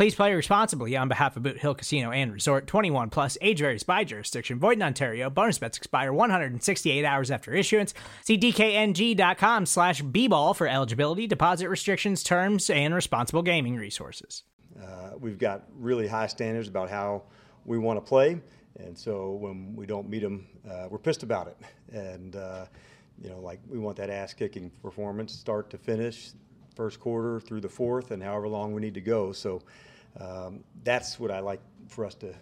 Please play responsibly on behalf of Boot Hill Casino and Resort 21 plus age varies by jurisdiction. Void in Ontario. Bonus bets expire 168 hours after issuance. See DKNG.com slash B ball for eligibility, deposit restrictions, terms, and responsible gaming resources. Uh, we've got really high standards about how we want to play. And so when we don't meet them, uh, we're pissed about it. And, uh, you know, like we want that ass kicking performance, start to finish, first quarter through the fourth, and however long we need to go. So um, that's what I like for us to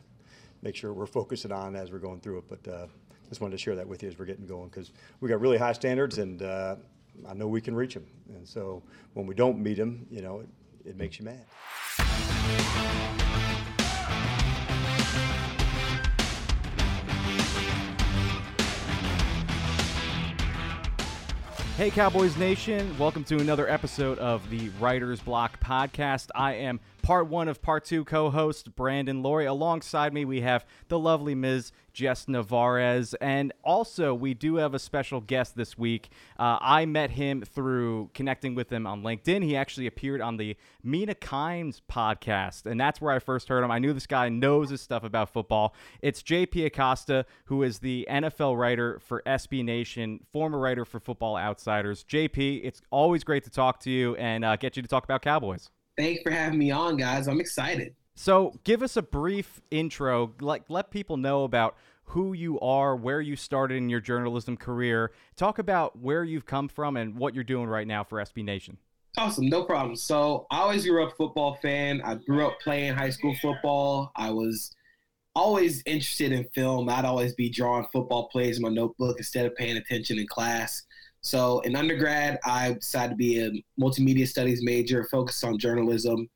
make sure we're focusing on as we're going through it. But uh, just wanted to share that with you as we're getting going because we got really high standards, and uh, I know we can reach them. And so when we don't meet them, you know, it, it makes you mad. Hey, Cowboys Nation. Welcome to another episode of the Writer's Block podcast. I am part one of part two co host Brandon Loree. Alongside me, we have the lovely Ms. Jess Nevarez. And also, we do have a special guest this week. Uh, I met him through connecting with him on LinkedIn. He actually appeared on the Mina Kimes podcast, and that's where I first heard him. I knew this guy knows his stuff about football. It's JP Acosta, who is the NFL writer for SB Nation, former writer for Football Outsiders. JP, it's always great to talk to you and uh, get you to talk about Cowboys. Thanks for having me on, guys. I'm excited. So, give us a brief intro. Like, let people know about who you are, where you started in your journalism career. Talk about where you've come from and what you're doing right now for SB Nation. Awesome, no problem. So, I always grew up a football fan. I grew up playing high school football. I was always interested in film. I'd always be drawing football plays in my notebook instead of paying attention in class. So in undergrad, I decided to be a multimedia studies major, focused on journalism.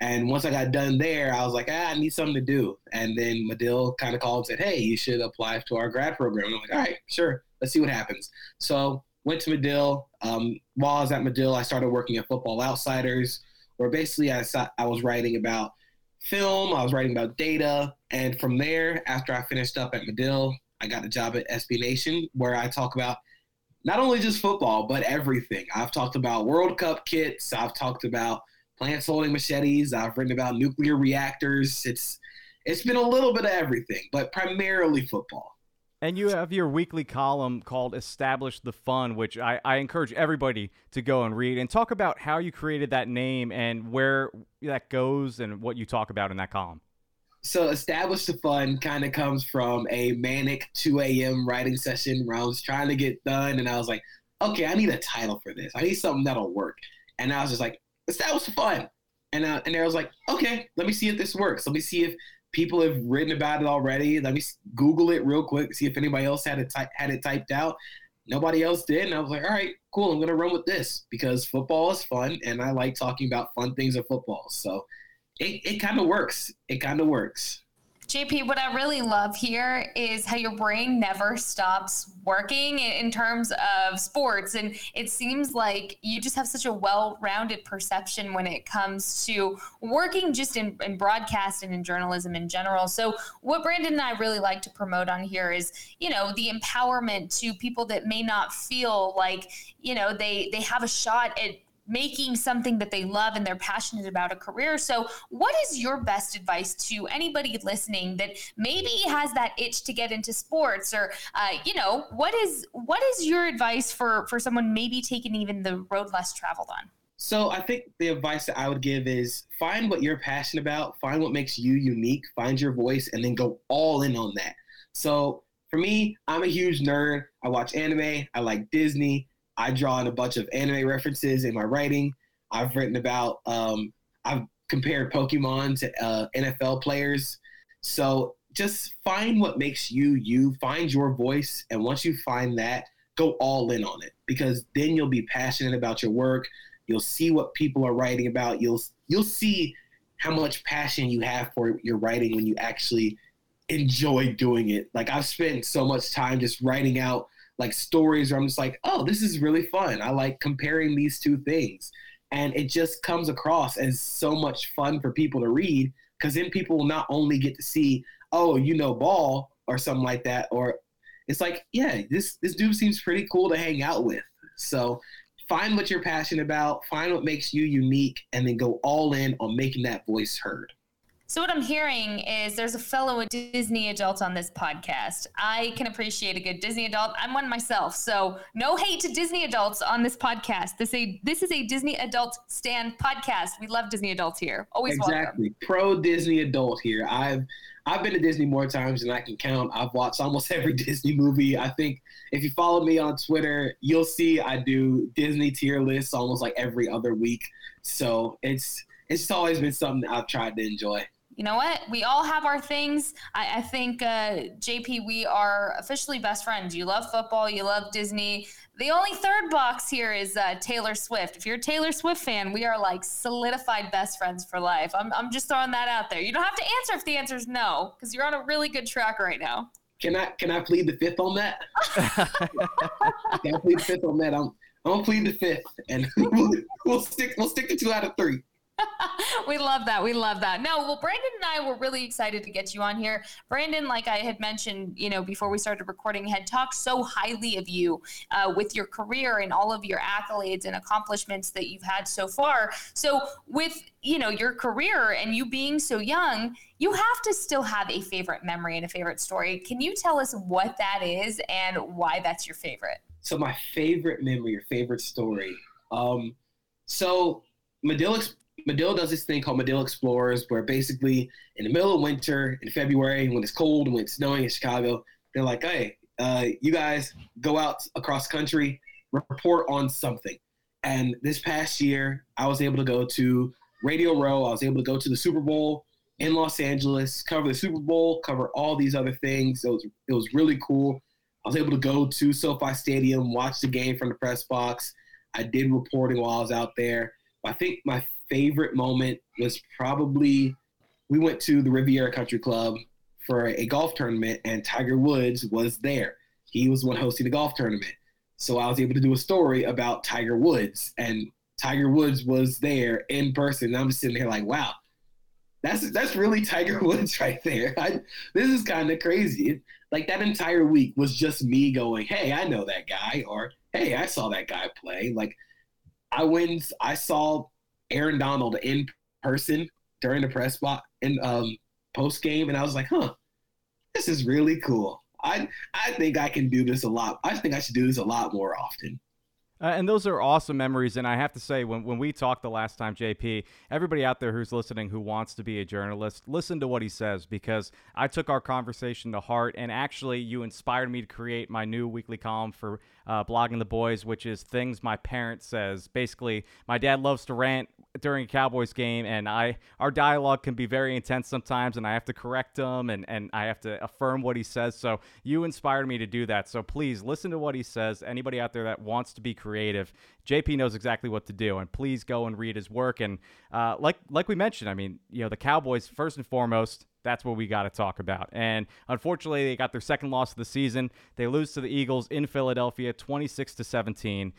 And once I got done there, I was like, ah, I need something to do. And then Medill kind of called and said, hey, you should apply to our grad program. And I'm like, all right, sure, let's see what happens. So went to Medill. Um, while I was at Medill, I started working at Football Outsiders, where basically I, saw, I was writing about film, I was writing about data. And from there, after I finished up at Medill, I got a job at SB Nation, where I talk about not only just football, but everything. I've talked about World Cup kits. I've talked about plants holding machetes. I've written about nuclear reactors. It's it's been a little bit of everything, but primarily football. And you have your weekly column called Establish the Fun, which I, I encourage everybody to go and read and talk about how you created that name and where that goes and what you talk about in that column so establish the fun kind of comes from a manic 2 a.m. writing session where I was trying to get done and I was like, okay, I need a title for this. I need something that'll work. And I was just like, establish the fun. And uh, and I was like, okay, let me see if this works. Let me see if people have written about it already. Let me Google it real quick, see if anybody else had it ty- had it typed out. Nobody else did, and I was like, all right, cool. I'm gonna run with this because football is fun, and I like talking about fun things of football. So it, it kind of works. It kind of works. JP, what I really love here is how your brain never stops working in terms of sports. And it seems like you just have such a well rounded perception when it comes to working just in, in broadcast and in journalism in general. So, what Brandon and I really like to promote on here is, you know, the empowerment to people that may not feel like, you know, they, they have a shot at making something that they love and they're passionate about a career. So, what is your best advice to anybody listening that maybe has that itch to get into sports, or uh, you know, what is what is your advice for for someone maybe taking even the road less traveled on? So, I think the advice that I would give is find what you're passionate about, find what makes you unique, find your voice, and then go all in on that. So, for me, I'm a huge nerd. I watch anime. I like Disney I draw in a bunch of anime references in my writing. I've written about, um, I've compared Pokemon to uh, NFL players. So just find what makes you you, find your voice. And once you find that, go all in on it because then you'll be passionate about your work. You'll see what people are writing about. You'll you'll see how much passion you have for your writing when you actually enjoy doing it. Like I've spent so much time just writing out like stories where I'm just like, oh, this is really fun. I like comparing these two things. And it just comes across as so much fun for people to read because then people will not only get to see, oh, you know, ball or something like that, or it's like, yeah, this this dude seems pretty cool to hang out with. So find what you're passionate about, find what makes you unique, and then go all in on making that voice heard. So what I'm hearing is there's a fellow Disney adult on this podcast. I can appreciate a good Disney adult. I'm one myself, so no hate to Disney adults on this podcast. This a this is a Disney adult stand podcast. We love Disney adults here. Always exactly pro Disney adult here. I've I've been to Disney more times than I can count. I've watched almost every Disney movie. I think if you follow me on Twitter, you'll see I do Disney tier lists almost like every other week. So it's it's always been something I've tried to enjoy you know what? We all have our things. I, I think, uh, JP, we are officially best friends. You love football, you love Disney. The only third box here is uh, Taylor Swift. If you're a Taylor Swift fan, we are like solidified best friends for life. I'm, I'm just throwing that out there. You don't have to answer if the answer is no, because you're on a really good track right now. Can I can I plead the fifth on that? can I plead the fifth on that? I'm I'm gonna plead the fifth, and we'll, we'll stick we'll stick to two out of three. we love that. We love that. No, well, Brandon and I were really excited to get you on here. Brandon, like I had mentioned, you know, before we started recording, had talked so highly of you uh, with your career and all of your accolades and accomplishments that you've had so far. So, with you know your career and you being so young, you have to still have a favorite memory and a favorite story. Can you tell us what that is and why that's your favorite? So, my favorite memory or favorite story. Um, so Medill Medill does this thing called Medill Explorers, where basically in the middle of winter, in February, when it's cold and when it's snowing in Chicago, they're like, hey, uh, you guys go out across country, report on something. And this past year, I was able to go to Radio Row. I was able to go to the Super Bowl in Los Angeles, cover the Super Bowl, cover all these other things. It was it was really cool. I was able to go to SoFi Stadium, watch the game from the press box. I did reporting while I was out there. I think my favorite moment was probably we went to the Riviera Country Club for a golf tournament, and Tiger Woods was there. He was the one hosting the golf tournament. So I was able to do a story about Tiger Woods, and Tiger Woods was there in person. And I'm just sitting here like, wow, that's that's really Tiger Woods right there. I, this is kind of crazy. Like that entire week was just me going, hey, I know that guy, or hey, I saw that guy play. Like I went, I saw Aaron Donald in person during the press box in um, post game, and I was like, huh, this is really cool. I I think I can do this a lot. I think I should do this a lot more often. Uh, and those are awesome memories. And I have to say, when, when we talked the last time, JP, everybody out there who's listening who wants to be a journalist, listen to what he says because I took our conversation to heart. And actually, you inspired me to create my new weekly column for uh, Blogging the Boys, which is Things My Parent Says. Basically, my dad loves to rant during a Cowboys game, and I our dialogue can be very intense sometimes, and I have to correct him and, and I have to affirm what he says. So you inspired me to do that. So please listen to what he says. Anybody out there that wants to be creative, JP knows exactly what to do, and please go and read his work. And uh, like like we mentioned, I mean, you know, the Cowboys first and foremost. That's what we got to talk about. And unfortunately, they got their second loss of the season. They lose to the Eagles in Philadelphia, 26 to 17.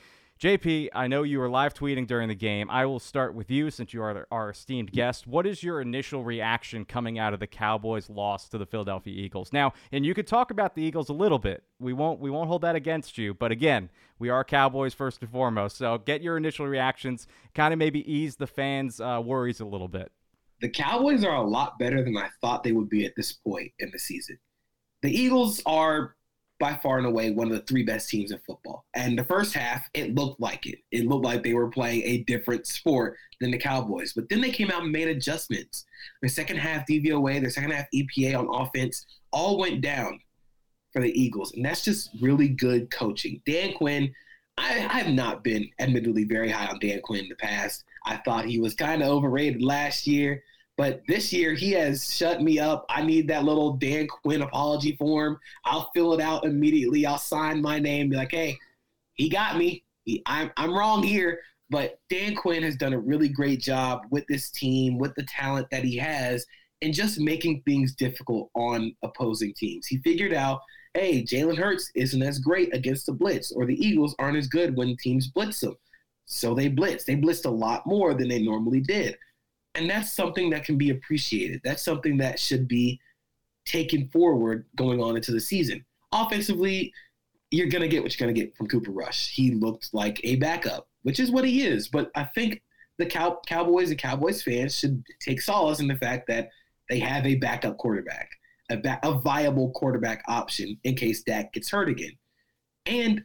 JP, I know you were live tweeting during the game. I will start with you since you are our esteemed guest. What is your initial reaction coming out of the Cowboys' loss to the Philadelphia Eagles? Now, and you could talk about the Eagles a little bit. We won't we won't hold that against you, but again, we are Cowboys first and foremost. So get your initial reactions, kind of maybe ease the fans' uh, worries a little bit. The Cowboys are a lot better than I thought they would be at this point in the season. The Eagles are by far and away one of the three best teams in football. And the first half, it looked like it. It looked like they were playing a different sport than the Cowboys. But then they came out and made adjustments. Their second half DVOA, their second half EPA on offense all went down for the Eagles. And that's just really good coaching. Dan Quinn, I, I have not been admittedly very high on Dan Quinn in the past. I thought he was kind of overrated last year, but this year he has shut me up. I need that little Dan Quinn apology form. I'll fill it out immediately. I'll sign my name, be like, hey, he got me. He, I'm, I'm wrong here. But Dan Quinn has done a really great job with this team, with the talent that he has, and just making things difficult on opposing teams. He figured out hey, Jalen Hurts isn't as great against the blitz, or the Eagles aren't as good when teams blitz them. So they blitz. They blitzed a lot more than they normally did. And that's something that can be appreciated. That's something that should be taken forward going on into the season. Offensively, you're going to get what you're going to get from Cooper Rush. He looked like a backup, which is what he is. But I think the Cow- Cowboys and Cowboys fans should take solace in the fact that they have a backup quarterback a, ba- a viable quarterback option in case Dak gets hurt again. And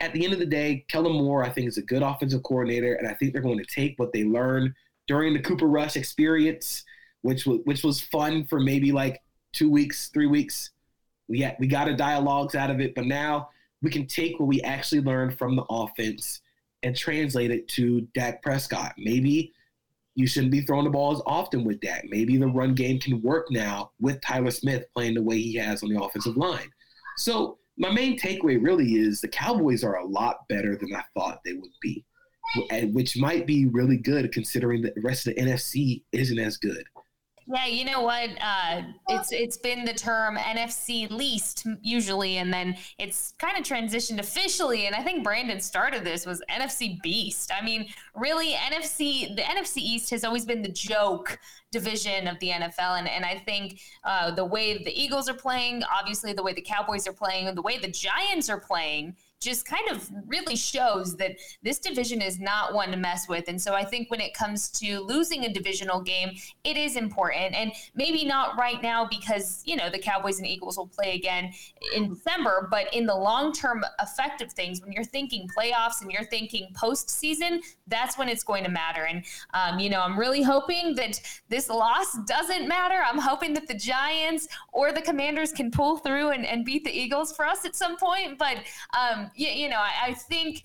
at the end of the day, Kellen Moore, I think, is a good offensive coordinator, and I think they're going to take what they learned during the Cooper Rush experience, which was which was fun for maybe like two weeks, three weeks. We had, we got a dialogues out of it, but now we can take what we actually learned from the offense and translate it to Dak Prescott. Maybe you shouldn't be throwing the ball as often with Dak. Maybe the run game can work now with Tyler Smith playing the way he has on the offensive line. So my main takeaway really is the Cowboys are a lot better than I thought they would be, which might be really good considering the rest of the NFC isn't as good. Yeah, you know what? Uh, it's it's been the term NFC least usually, and then it's kind of transitioned officially. And I think Brandon started this was NFC beast. I mean, really, NFC the NFC East has always been the joke division of the NFL, and and I think uh, the way the Eagles are playing, obviously the way the Cowboys are playing, and the way the Giants are playing just kind of really shows that this division is not one to mess with. And so I think when it comes to losing a divisional game, it is important. And maybe not right now because, you know, the Cowboys and Eagles will play again in December, but in the long term effect of things, when you're thinking playoffs and you're thinking postseason, that's when it's going to matter. And, um, you know, I'm really hoping that this loss doesn't matter. I'm hoping that the Giants or the Commanders can pull through and, and beat the Eagles for us at some point. But, um, you, you know, I, I think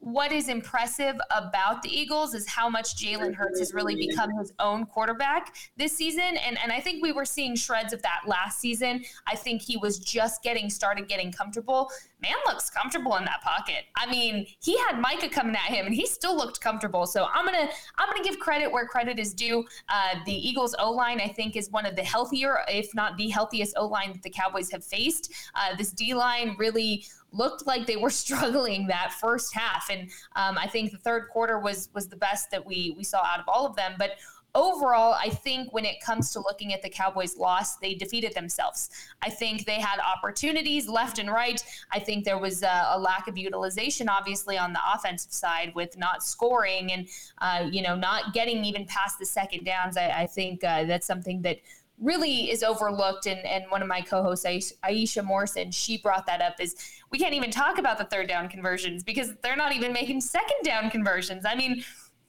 what is impressive about the Eagles is how much Jalen Hurts has really become his own quarterback this season. And, and I think we were seeing shreds of that last season. I think he was just getting started, getting comfortable. Man looks comfortable in that pocket. I mean, he had Micah coming at him and he still looked comfortable. So I'm gonna I'm gonna give credit where credit is due. Uh, the Eagles O line, I think, is one of the healthier, if not the healthiest O line that the Cowboys have faced. Uh, this D line really looked like they were struggling that first half, and um, I think the third quarter was was the best that we we saw out of all of them. But overall, I think when it comes to looking at the Cowboys' loss, they defeated themselves. I think they had opportunities left and right. I think there was a, a lack of utilization, obviously, on the offensive side with not scoring and uh, you know not getting even past the second downs. I, I think uh, that's something that really is overlooked and, and one of my co-hosts aisha morrison she brought that up is we can't even talk about the third down conversions because they're not even making second down conversions i mean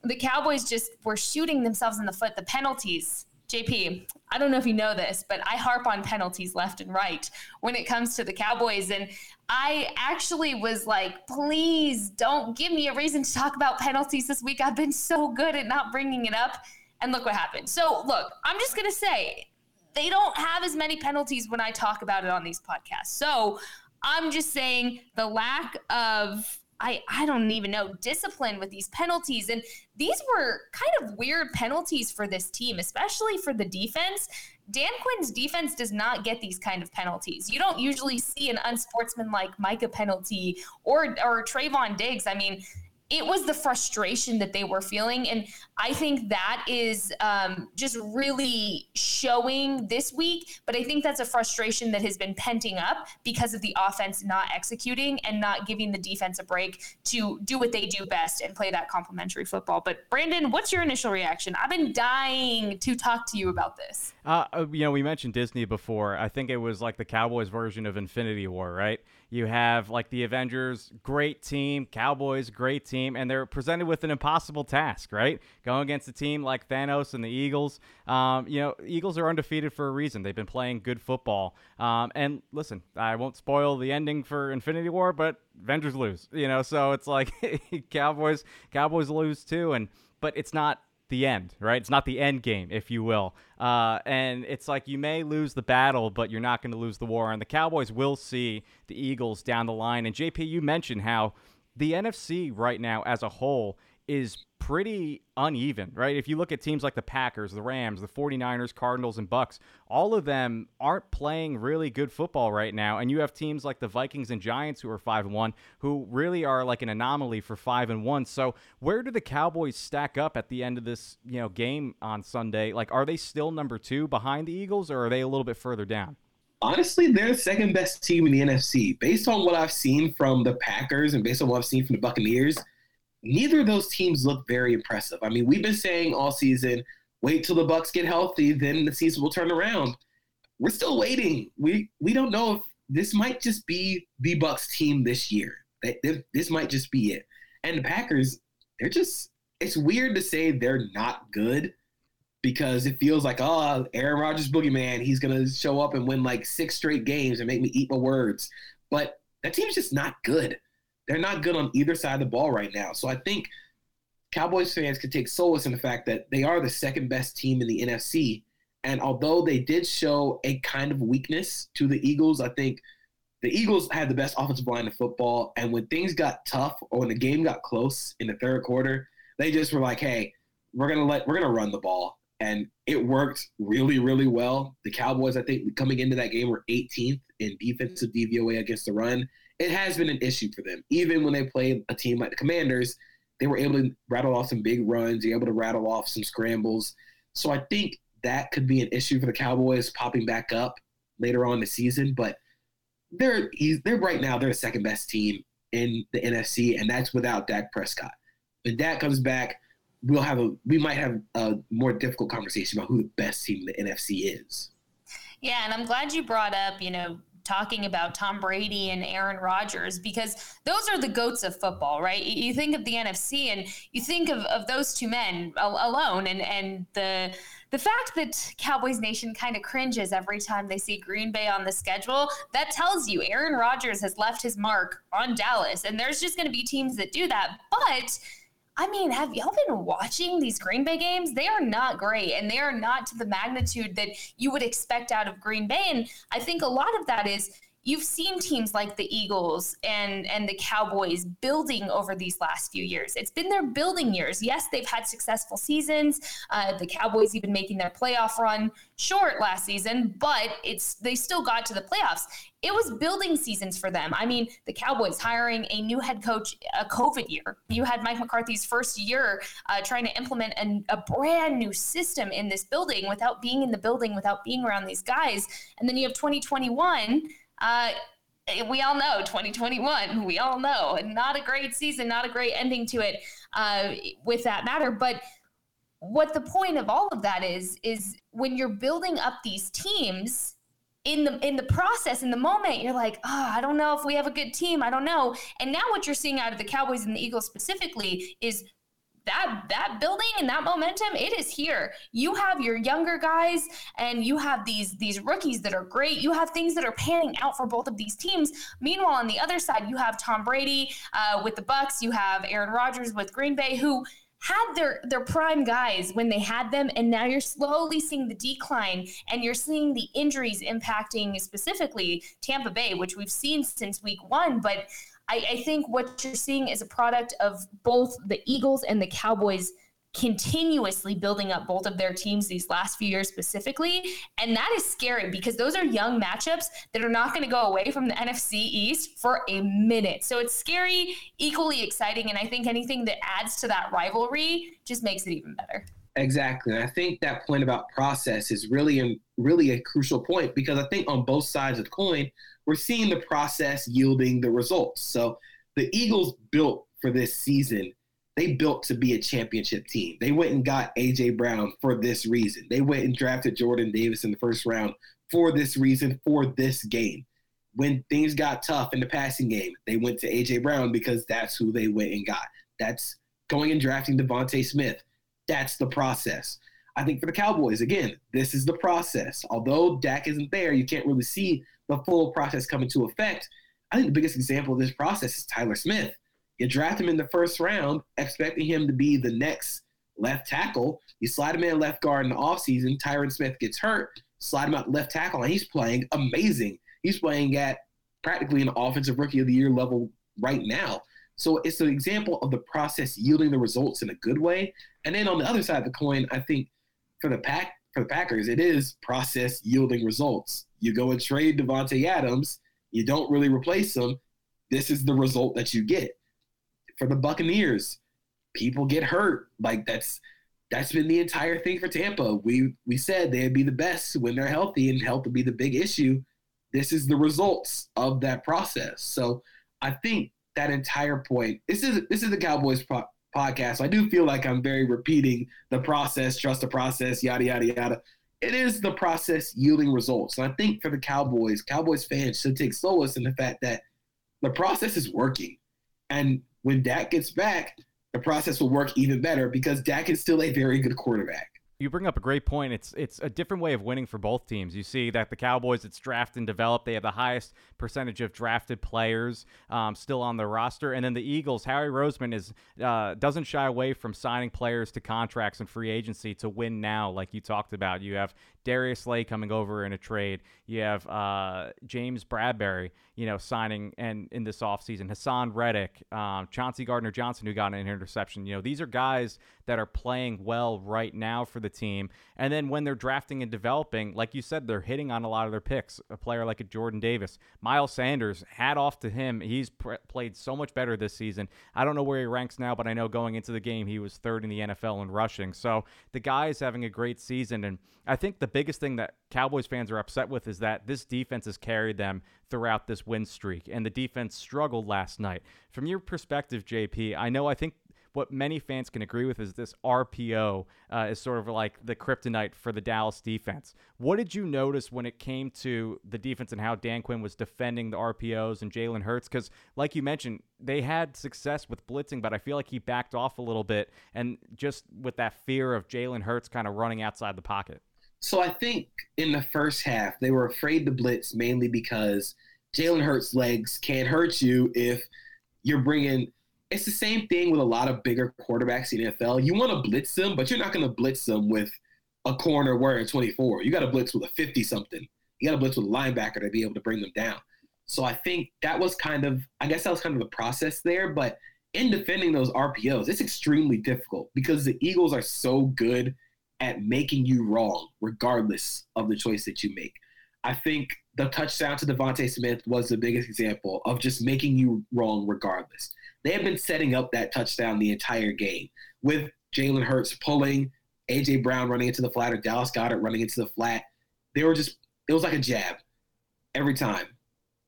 the cowboys just were shooting themselves in the foot the penalties. Jp i don't know if you know this but i harp on penalties left and right when it comes to the cowboys. And i actually was like please don't give me a reason to talk about penalties this week. I've been so good at not bringing it up. And look what happened. So, look, I'm just going to say they don't have as many penalties when I talk about it on these podcasts. So I'm just saying the lack of I, I don't even know discipline with these penalties. And these were kind of weird penalties for this team especially for the defense. Dan quinn's defense does not get these kind of penalties. You don't usually see an unsportsmanlike micah penalty or or Trevon Diggs. I mean it was the frustration that they were feeling. And I think that is um, just really showing this week. But I think that's a frustration that has been penting up because of the offense not executing and not giving the defense a break to do what they do best and play that complementary football. But Brandon, what's your initial reaction? I've been dying to talk to you about this. Uh, uh you know, we mentioned Disney before. I think it was like the Cowboys version of Infinity War, right? You have like the Avengers, great team, Cowboys, great team, and they're presented with an impossible task, right? Going against a team like Thanos and the Eagles. Um, you know, Eagles are undefeated for a reason. They've been playing good football. Um, and listen, I won't spoil the ending for Infinity War, but Avengers lose. You know, so it's like Cowboys, Cowboys lose too, and but it's not the end, right? It's not the end game, if you will. Uh, and it's like you may lose the battle, but you're not going to lose the war. And the Cowboys will see the Eagles down the line. And JP, you mentioned how the NFC right now as a whole is pretty uneven, right? If you look at teams like the Packers, the Rams, the 49ers, Cardinals, and Bucks, all of them aren't playing really good football right now. And you have teams like the Vikings and Giants who are 5 and 1, who really are like an anomaly for 5 and 1. So, where do the Cowboys stack up at the end of this, you know, game on Sunday? Like are they still number 2 behind the Eagles or are they a little bit further down? Honestly, they're the second best team in the NFC. Based on what I've seen from the Packers and based on what I've seen from the Buccaneers, neither of those teams look very impressive. I mean, we've been saying all season, wait till the Bucks get healthy, then the season will turn around. We're still waiting. We we don't know if this might just be the Bucks team this year. This might just be it. And the Packers, they're just it's weird to say they're not good because it feels like, oh, Aaron Rodgers boogeyman, he's gonna show up and win like six straight games and make me eat my words. But that team's just not good they're not good on either side of the ball right now. So I think Cowboys fans could take solace in the fact that they are the second best team in the NFC. And although they did show a kind of weakness to the Eagles, I think the Eagles had the best offensive line in football. And when things got tough or when the game got close in the third quarter, they just were like, hey, we're gonna let we're gonna run the ball. And it worked really, really well. The Cowboys, I think, coming into that game were 18th in defensive DVOA against the run it has been an issue for them. Even when they played a team like the Commanders, they were able to rattle off some big runs, they were able to rattle off some scrambles. So I think that could be an issue for the Cowboys popping back up later on the season. But they're they're right now they're the second best team in the NFC, and that's without Dak Prescott. When Dak comes back, we'll have a we might have a more difficult conversation about who the best team in the NFC is. Yeah, and I'm glad you brought up, you know, talking about Tom Brady and Aaron Rodgers because those are the goats of football, right? You think of the NFC and you think of, of those two men alone and, and the the fact that Cowboys Nation kind of cringes every time they see Green Bay on the schedule, that tells you Aaron Rodgers has left his mark on Dallas. And there's just going to be teams that do that. But I mean, have y'all been watching these Green Bay games? They are not great and they are not to the magnitude that you would expect out of Green Bay. And I think a lot of that is you've seen teams like the Eagles and and the Cowboys building over these last few years. It's been their building years. Yes, they've had successful seasons. Uh, the Cowboys even making their playoff run short last season, but it's they still got to the playoffs. It was building seasons for them. I mean, the Cowboys hiring a new head coach a COVID year. You had Mike McCarthy's first year uh, trying to implement an, a brand new system in this building without being in the building, without being around these guys. And then you have 2021 uh, we all know 2021 we all know. Not a great season not a great ending to it uh, with that matter. But what the point of all of that is is when you're building up these teams in the in the process in the moment you're like oh i don't know if we have a good team i don't know. And now what you're seeing out of the cowboys and the eagles specifically is that that building and that momentum it is here. You have your younger guys and you have these these rookies that are great. You have things that are panning out for both of these teams. Meanwhile on the other side you have tom brady uh, with the bucks. You have aaron rodgers with green bay who had their their prime guys when they had them and now you're slowly seeing the decline and you're seeing the injuries impacting specifically Tampa Bay which we've seen since week 1 but I, I think what you're seeing is a product of both the Eagles and the Cowboys continuously building up both of their teams these last few years specifically. And that is scary because those are young matchups that are not going to go away from the NFC East for a minute. So it's scary, equally exciting. And I think anything that adds to that rivalry just makes it even better. Exactly. And I think that point about process is really, a, really a crucial point because I think on both sides of the coin, we're seeing the process yielding the results. So the Eagles built for this season, they built to be a championship team. They went and got AJ Brown for this reason. They went and drafted Jordan Davis in the first round for this reason, for this game. when things got tough in the passing game, they went to AJ Brown because that's who they went and got. That's going and drafting DeVonta Smith. That's the process. I think for the Cowboys, again, this is the process. Although Dak isn't there, you can't really see the full process come into effect. I think the biggest example of this process is Tyler Smith. You draft him in the first round, expecting him to be the next left tackle. You slide him in left guard in the offseason. Tyron Smith gets hurt, slide him out left tackle, and he's playing amazing. He's playing at practically an offensive rookie of the year level right now. So it's an example of the process yielding the results in a good way. And then on the other side of the coin, I think for the pack for the Packers, it is process yielding results. You go and trade Davante Adams, you don't really replace him. This is the result that you get. For the Buccaneers, people get hurt. Like that's that's been the entire thing for Tampa. We we said they'd be the best when they're healthy, and health would be the big issue. This is the results of that process. So I think that entire point. This is this is the Cowboys po- podcast. So I do feel like I'm very repeating the process, trust the process, yada yada yada. It is the process yielding results. And I think for the Cowboys, Cowboys fans should take solace in the fact that the process is working. And when Dak gets back, the process will work even better because Dak is still a very good quarterback you bring up a great point. It's it's a different way of winning for both teams. You see that the Cowboys, it's draft and develop. They have the highest percentage of drafted players um, still on the roster, and then the Eagles. Howie Roseman is uh, doesn't shy away from signing players to contracts and free agency to win now, like you talked about. You have Darius Slay coming over in a trade. You have uh, James Bradberry, you know, signing and in this offseason. Haason Reddick, um, Chauncey Gardner Johnson, who got an interception. You know, these are guys that are playing well right now for the team. And then when they're drafting and developing, like you said, they're hitting on a lot of their picks. A player like a Jordan Davis, Miles Sanders, hat off to him. He's pr- played so much better this season. I don't know where he ranks now, but I know going into the game, he was third in the NFL in rushing. So the guy is having a great season. And I think the biggest thing that Cowboys fans are upset with is that this defense has carried them throughout this win streak, and the defense struggled last night. From your perspective, JP, I know I think what many fans can agree with is this RPO uh, is sort of like the kryptonite for the Dallas defense. What did you notice when it came to the defense and how Dan Quinn was defending the RPOs and Jalen Hurts? Because, like you mentioned, they had success with blitzing, but I feel like he backed off a little bit, and just with that fear of Jalen Hurts kind of running outside the pocket. So I think in the first half they were afraid to blitz mainly because Jalen Hurts' legs can't hurt you if you're bringing. It's the same thing with a lot of bigger quarterbacks in the NFL. You want to blitz them, but you're not going to blitz them with a corner wearing 24. You got to blitz with a 50 something. You got to blitz with a linebacker to be able to bring them down. So I think that was kind of, I guess that was kind of the process there. But in defending those RPOs, it's extremely difficult because the Eagles are so good at making you wrong, regardless of the choice that you make. I think the touchdown to DeVonta Smith was the biggest example of just making you wrong regardless. They have been setting up that touchdown the entire game with Jalen Hurts pulling, AJ Brown running into the flat, or Dallas Goedert running into the flat. They were just it was like a jab every time.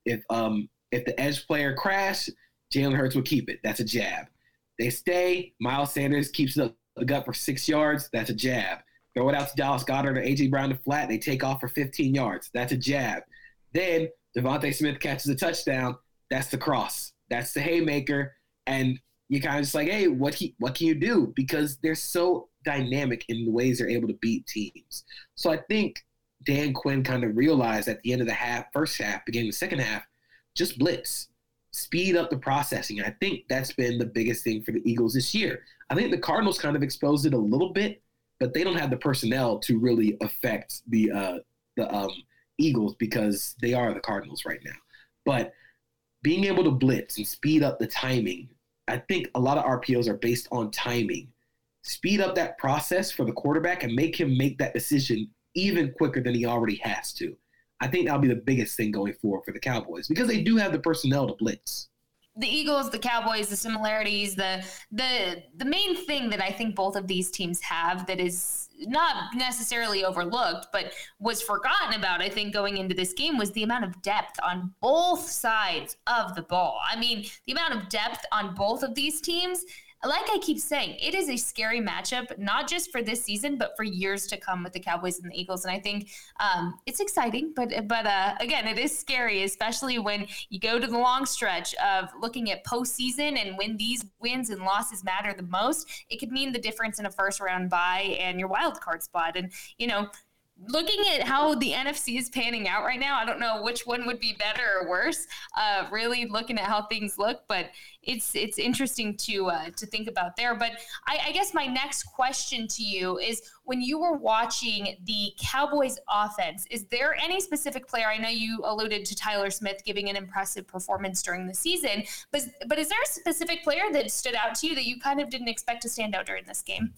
If um if the edge player crashed, Jalen Hurts would keep it. That's a jab. They stay. Miles Sanders keeps the the gut for six yards, that's a jab. Throw it out to Dallas Goedert or AJ Brown to flat, they take off for 15 yards. That's a jab. Then DeVonta Smith catches a touchdown. That's the cross. That's the haymaker. And you kind of just like, hey, what he, what can you do? Because they're so dynamic in the ways they're able to beat teams. So I think Dan Quinn kind of realized at the end of the half, first half, beginning the second half, just blitz speed up the processing. And I think that's been the biggest thing for the Eagles this year. I think the Cardinals kind of exposed it a little bit, but they don't have the personnel to really affect the uh, the um, Eagles because they are the Cardinals right now. But being able to blitz and speed up the timing, I think a lot of RPOs are based on timing. Speed up that process for the quarterback and make him make that decision even quicker than he already has to. I think that'll be the biggest thing going forward for the Cowboys because they do have the personnel to blitz. The Eagles, the Cowboys, the similarities, the the the main thing that I think both of these teams have that is not necessarily overlooked, but was forgotten about, I think, going into this game was the amount of depth on both sides of the ball. I mean, the amount of depth on both of these teams like I keep saying, it is a scary matchup, not just for this season, but for years to come with the Cowboys and the Eagles. And I think um, it's exciting, but but uh, again, it is scary, especially when you go to the long stretch of looking at postseason and when these wins and losses matter the most. It could mean the difference in a first round bye and your wild card spot. And you know, looking at how the NFC is panning out right now, I don't know which one would be better or worse. Uh, really looking at how things look, but it's it's interesting to uh, to think about there. But I, I guess my next question to you is: when you were watching the Cowboys offense, is there any specific player? I know you alluded to Tyler Smith giving an impressive performance during the season, but but is there a specific player that stood out to you that you kind of didn't expect to stand out during this game?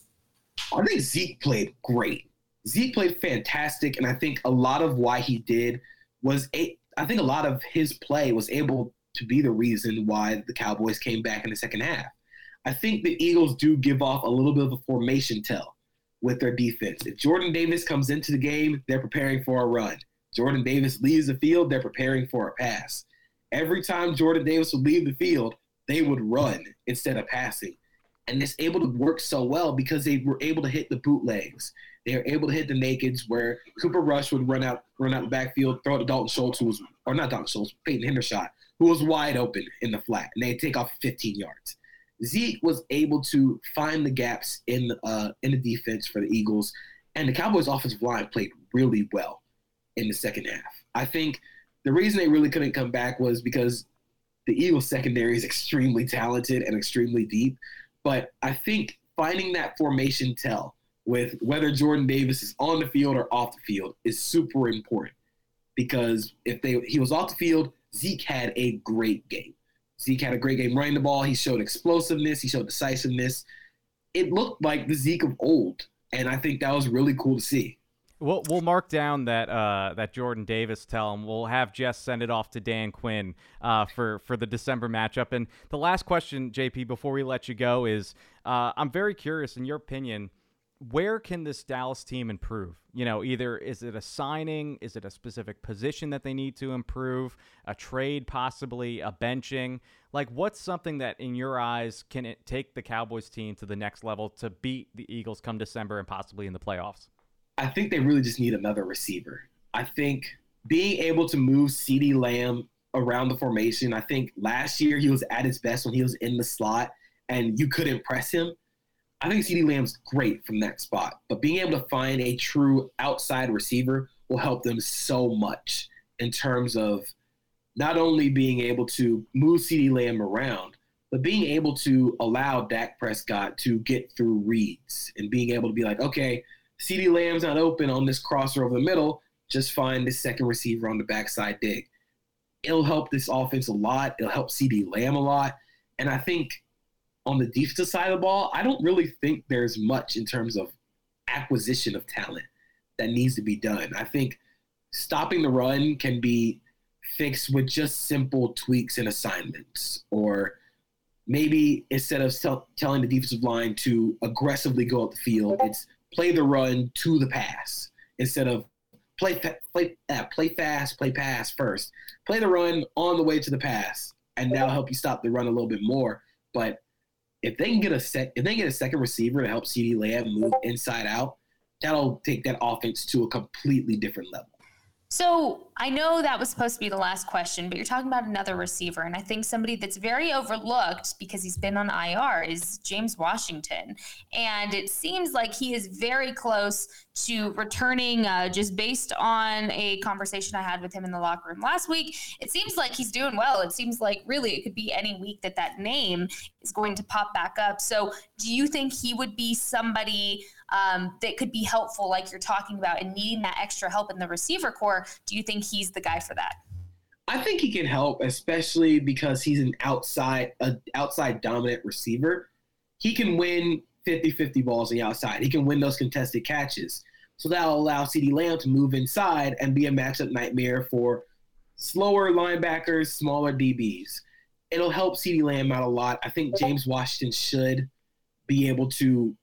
I think Zeke played great. Zeke played fantastic, and I think a lot of why he did was a. I think a lot of his play was able to be the reason why the Cowboys came back in the second half. I think the Eagles do give off a little bit of a formation tell with their defense. If Jordan Davis comes into the game, they're preparing for a run. Jordan Davis leaves the field, they're preparing for a pass. Every time Jordan Davis would leave the field, they would run instead of passing. And it's able to work so well because they were able to hit the bootlegs. They were able to hit the nakeds where Cooper Rush would run out, run out the backfield, throw to Dalton Schultz, who was, or not Dalton Schultz, Peyton Hendershot, who was wide open in the flat, and they take off 15 yards. Zeke was able to find the gaps in uh, in the defense for the Eagles, and the Cowboys' offensive line played really well in the second half. I think the reason they really couldn't come back was because the Eagles' secondary is extremely talented and extremely deep. But I think finding that formation tell with whether Jordan Davis is on the field or off the field is super important because if they he was off the field, Zeke had a great game. Zeke had a great game running the ball. He showed explosiveness. He showed decisiveness. It looked like the Zeke of old, and I think that was really cool to see. We'll, we'll mark down that uh, that Jordan Davis tell him. We'll have Jess send it off to Dan Quinn uh, for for the December matchup. And the last question, JP, before we let you go, is uh, I'm very curious in your opinion where can this Dallas team improve? You know, either is it a signing, is it a specific position that they need to improve, a trade possibly, a benching? Like what's something that in your eyes can it take the Cowboys team to the next level to beat the Eagles come December and possibly in the playoffs? I think they really just need another receiver. I think being able to move CeeDee Lamb around the formation, I think last year he was at his best when he was in the slot and you couldn't press him I think CeeDee Lamb's great from that spot, but being able to find a true outside receiver will help them so much in terms of not only being able to move CeeDee Lamb around, but being able to allow Dak Prescott to get through reads and being able to be like, okay, CeeDee Lamb's not open on this crosser over the middle, just find the second receiver on the backside dig. It'll help this offense a lot. It'll help CeeDee Lamb a lot. And I think on the defensive side of the ball, I don't really think there's much in terms of acquisition of talent that needs to be done. I think stopping the run can be fixed with just simple tweaks and assignments, or maybe instead of tell, telling the defensive line to aggressively go up the field, it's play the run to the pass instead of play play uh, play fast, play pass first. Play the run on the way to the pass, and that'll help you stop the run a little bit more. But if they can get a sec, if they get a second receiver to help CeeDee Lamb move inside out, that'll take that offense to a completely different level. So I know that was supposed to be the last question, but you're talking about another receiver. And I think somebody that's very overlooked because he's been on IR is James Washington. And it seems like he is very close to returning uh, just based on a conversation I had with him in the locker room last week. It seems like he's doing well. It seems like really it could be any week that that name is going to pop back up. So do you think he would be somebody? um, that could be helpful, like you're talking about, and needing that extra help in the receiver corps, do you think he's the guy for that? I think he can help, especially because he's an outside, a outside dominant receiver. He can win 50-50 balls on the outside. He can win those contested catches. So that'll allow CeeDee Lamb to move inside and be a matchup nightmare for slower linebackers, smaller DBs. It'll help CeeDee Lamb out a lot. I think James Washington should be able to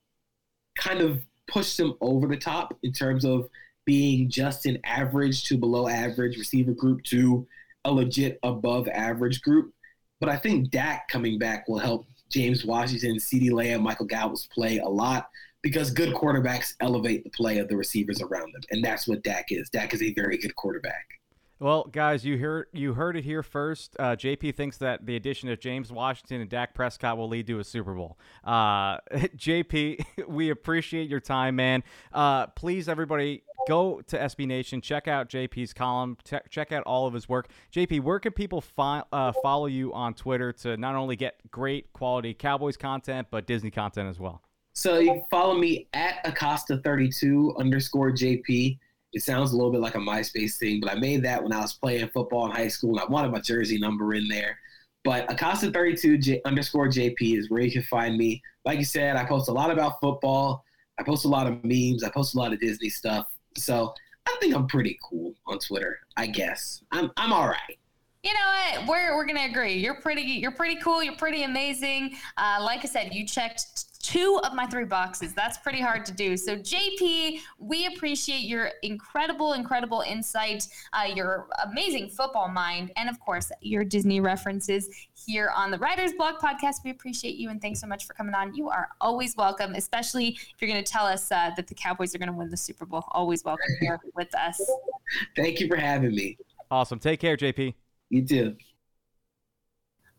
kind of push them over the top in terms of being just an average to below average receiver group to a legit above average group. But I think Dak coming back will help James Washington, CeeDee Lamb, Michael Gallup's play a lot because good quarterbacks elevate the play of the receivers around them, and that's what Dak is. Dak is a very good quarterback. Well, guys, you heard you heard it here first. Uh, JP thinks that the addition of James Washington and Dak Prescott will lead to a Super Bowl. Uh, JP, we appreciate your time, man. Uh, please, everybody, go to SB Nation, check out JP's column, check out all of his work. JP, where can people fi- uh, follow you on Twitter to not only get great quality Cowboys content but Disney content as well? So you follow me at Acosta32 underscore JP. It sounds a little bit like a MySpace thing, but I made that when I was playing football in high school, and I wanted my jersey number in there. But Acosta32 J- underscore JP is where you can find me. Like you said, I post a lot about football. I post a lot of memes. I post a lot of Disney stuff. So I think I'm pretty cool on Twitter. I guess I'm I'm all right. You know what? We're, we're gonna agree. You're pretty. You're pretty cool. You're pretty amazing. Uh, like I said, you checked two of my three boxes. That's pretty hard to do. So, JP, we appreciate your incredible, incredible insight, uh, your amazing football mind, and of course, your Disney references here on the Writers Block podcast. We appreciate you and thanks so much for coming on. You are always welcome, especially if you're going to tell us uh, that the Cowboys are going to win the Super Bowl. Always welcome here with us. Thank you for having me. Awesome. Take care, JP. You too.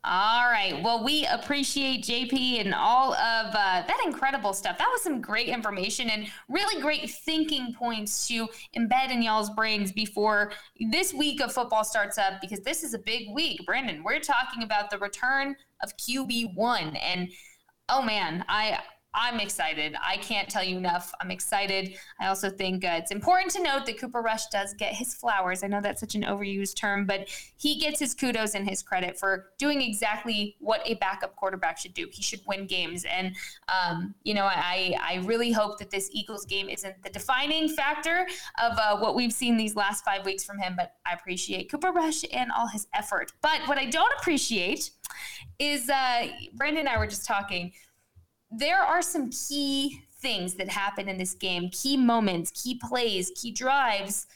All right. Well, we appreciate JP and all of uh, that incredible stuff. That was some great information and really great thinking points to embed in y'all's brains before this week of football starts up because this is a big week. Brandon, we're talking about the return of QB1. And oh man, I I'm excited. I can't tell you enough. I'm excited. I also think uh, it's important to note that Cooper Rush does get his flowers. I know that's such an overused term, but he gets his kudos and his credit for doing exactly what a backup quarterback should do. He should win games. And, um, you know, I, I really hope that this Eagles game isn't the defining factor of uh, what we've seen these last five weeks from him, but I appreciate Cooper Rush and all his effort. But what I don't appreciate is uh, Brandon and I were just talking there are some key things that happen in this game, key moments, key plays, key drives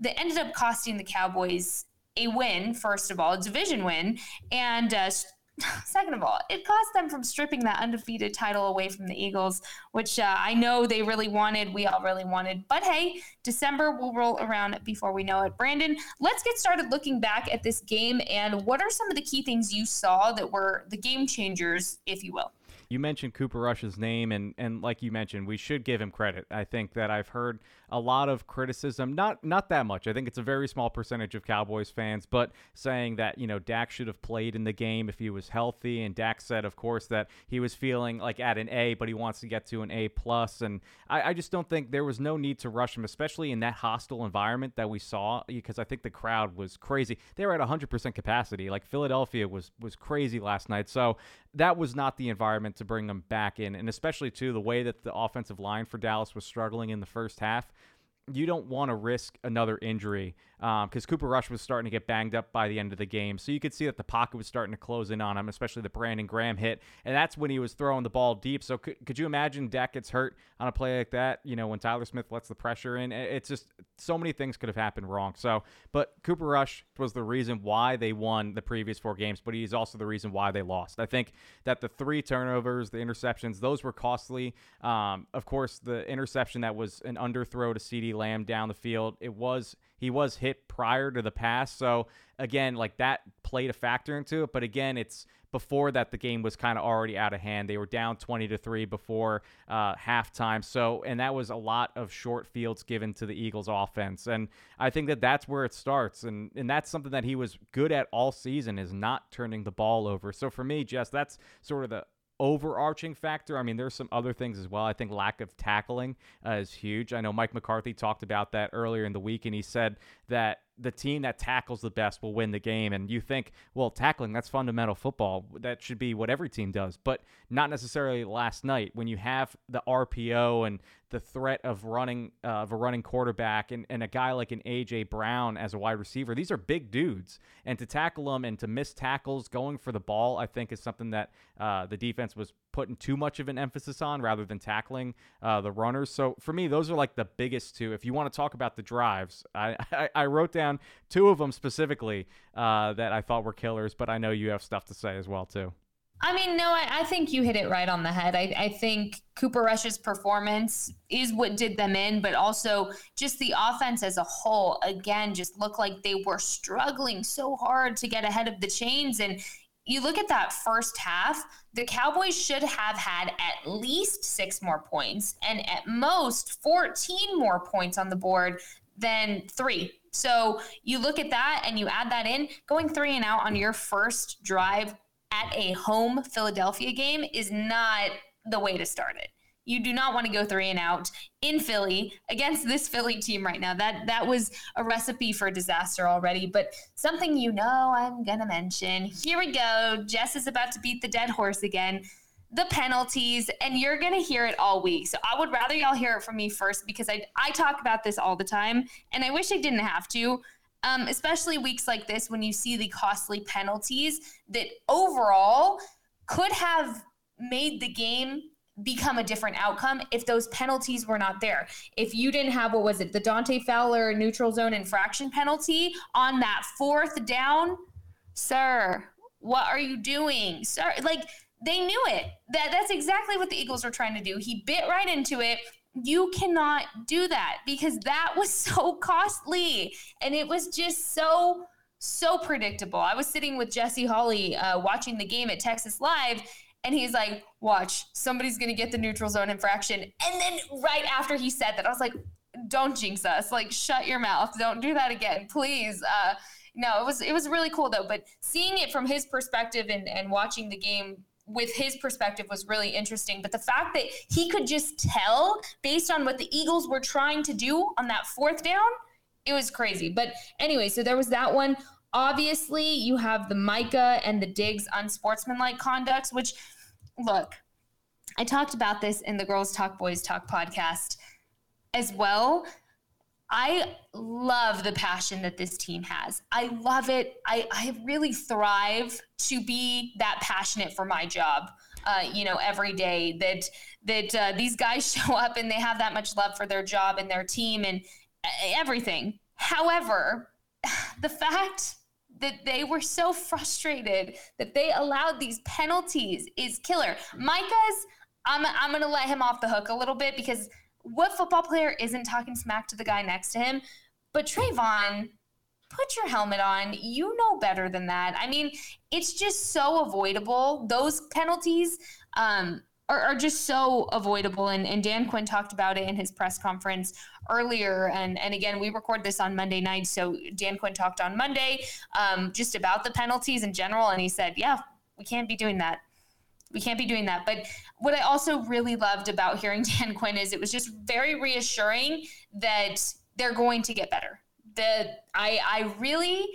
that ended up costing the Cowboys a win, first of all, a division win, and uh, second of all, it cost them from stripping that undefeated title away from the Eagles, which uh, I know they really wanted. We all really wanted. But hey, December will roll around before we know it. Brandon, let's get started looking back at this game and what are some of the key things you saw that were the game changers, if you will? You mentioned Cooper Rush's name, and and like you mentioned, we should give him credit. I think that I've heard a lot of criticism, not not that much. I think it's a very small percentage of Cowboys fans, but saying that you know Dak should have played in the game if he was healthy. And Dak said, of course, that he was feeling like at an A, but he wants to get to an A plus. And I, I just don't think there was no need to rush him, especially in that hostile environment that we saw, because I think the crowd was crazy. They were at 100% capacity. Like Philadelphia was was crazy last night. So that was not the environment to bring them back in, and especially too the way that the offensive line for Dallas was struggling in the first half you don't want to risk another injury because um, Cooper Rush was starting to get banged up by the end of the game. So you could see that the pocket was starting to close in on him, especially the Brandon Graham hit. And that's when he was throwing the ball deep. So could, could you imagine Dak gets hurt on a play like that? You know, when Tyler Smith lets the pressure in, it's just so many things could have happened wrong. So, but Cooper Rush was the reason why they won the previous four games, but he's also the reason why they lost. I think that the three turnovers, the interceptions, those were costly. Um, of course, the interception that was an underthrow to CeeDee Lamb down the field, it was he was hit prior to the pass. So again, like that played a factor into it. But again, it's before that the game was kind of already out of hand. They were down 20 to 3 before uh, halftime. So, and that was a lot of short fields given to the Eagles offense. And I think that that's where it starts. And, and that's something that he was good at all season is not turning the ball over. So for me, Jess, that's sort of the overarching factor. I mean, there's some other things as well. I think lack of tackling uh, is huge. I know Mike McCarthy talked about that earlier in the week, and he said that the team that tackles the best will win the game. And you think, well, tackling, that's fundamental football. That should be what every team does, but not necessarily last night when you have the RPO and the threat of running uh, of a running quarterback and, and a guy like an AJ Brown as a wide receiver. These are big dudes, and to tackle them and to miss tackles going for the ball, I think is something that uh, the defense was putting too much of an emphasis on rather than tackling uh, the runners. So for me, those are like the biggest two. If you want to talk about the drives, I, I, I wrote down two of them specifically uh, that I thought were killers, but I know you have stuff to say as well too. I mean, no, I, I, think you hit it right on the head. I, I, think Cooper Rush's performance is what did them in, but also just the offense as a whole, again, just looked like they were struggling so hard to get ahead of the chains. And you look at that first half, the Cowboys should have had at least six more points and at most 14 more points on the board than three. So you look at that and you add that in, going three and out on your first drive at a home Philadelphia game is not the way to start it. You do not want to go three and out in Philly against this Philly team right now. That that was a recipe for disaster already. But something you know I'm gonna mention. Here we go. Jess is about to beat the dead horse again. The penalties, and you're gonna hear it all week. So I would rather y'all hear it from me first because I I talk about this all the time, and I wish I didn't have to um, especially weeks like this when you see the costly penalties that overall could have made the game become a different outcome if those penalties were not there. If you didn't have what was it, the Dante Fowler neutral zone infraction penalty on that fourth down, sir, what are you doing? Sir, like they knew it. That that's exactly what the Eagles were trying to do. He bit right into it you cannot do that because that was so costly and it was just so so predictable. I was sitting with Jesse Holley uh, watching the game at Texas Live, and he's like, "Watch, somebody's gonna get the neutral zone infraction." And then right after he said that, I was like, "Don't jinx us! Like, shut your mouth! Don't do that again, please." Uh, no, it was it was really cool though. But seeing it from his perspective and and watching the game with his perspective was really interesting. But the fact that he could just tell based on what the Eagles were trying to do on that fourth down, it was crazy. But anyway, so there was that one. Obviously, you have the Micah and the Diggs unsportsmanlike conducts, which, look, I talked about this in the Girls Talk Boys Talk podcast as well. I love the passion that this team has. I love it. I, I really thrive to be that passionate for my job. Uh, you know, every day that that uh, these guys show up and they have that much love for their job and their team and uh, everything. However, the fact that they were so frustrated that they allowed these penalties is killer. Micah's, I'm I'm gonna let him off the hook a little bit because what football player isn't talking smack to the guy next to him? But Trevon, put your helmet on. You know better than that. I mean, it's just so avoidable. Those penalties um, are, are, just so avoidable. And, and, Dan Quinn talked about it in his press conference earlier. And, and again, we record this on Monday night. So Dan Quinn talked on Monday um, just about the penalties in general. And he said, yeah, we can't be doing that. We can't be doing that. But what I also really loved about hearing Dan Quinn is it was just very reassuring that they're going to get better. That I I really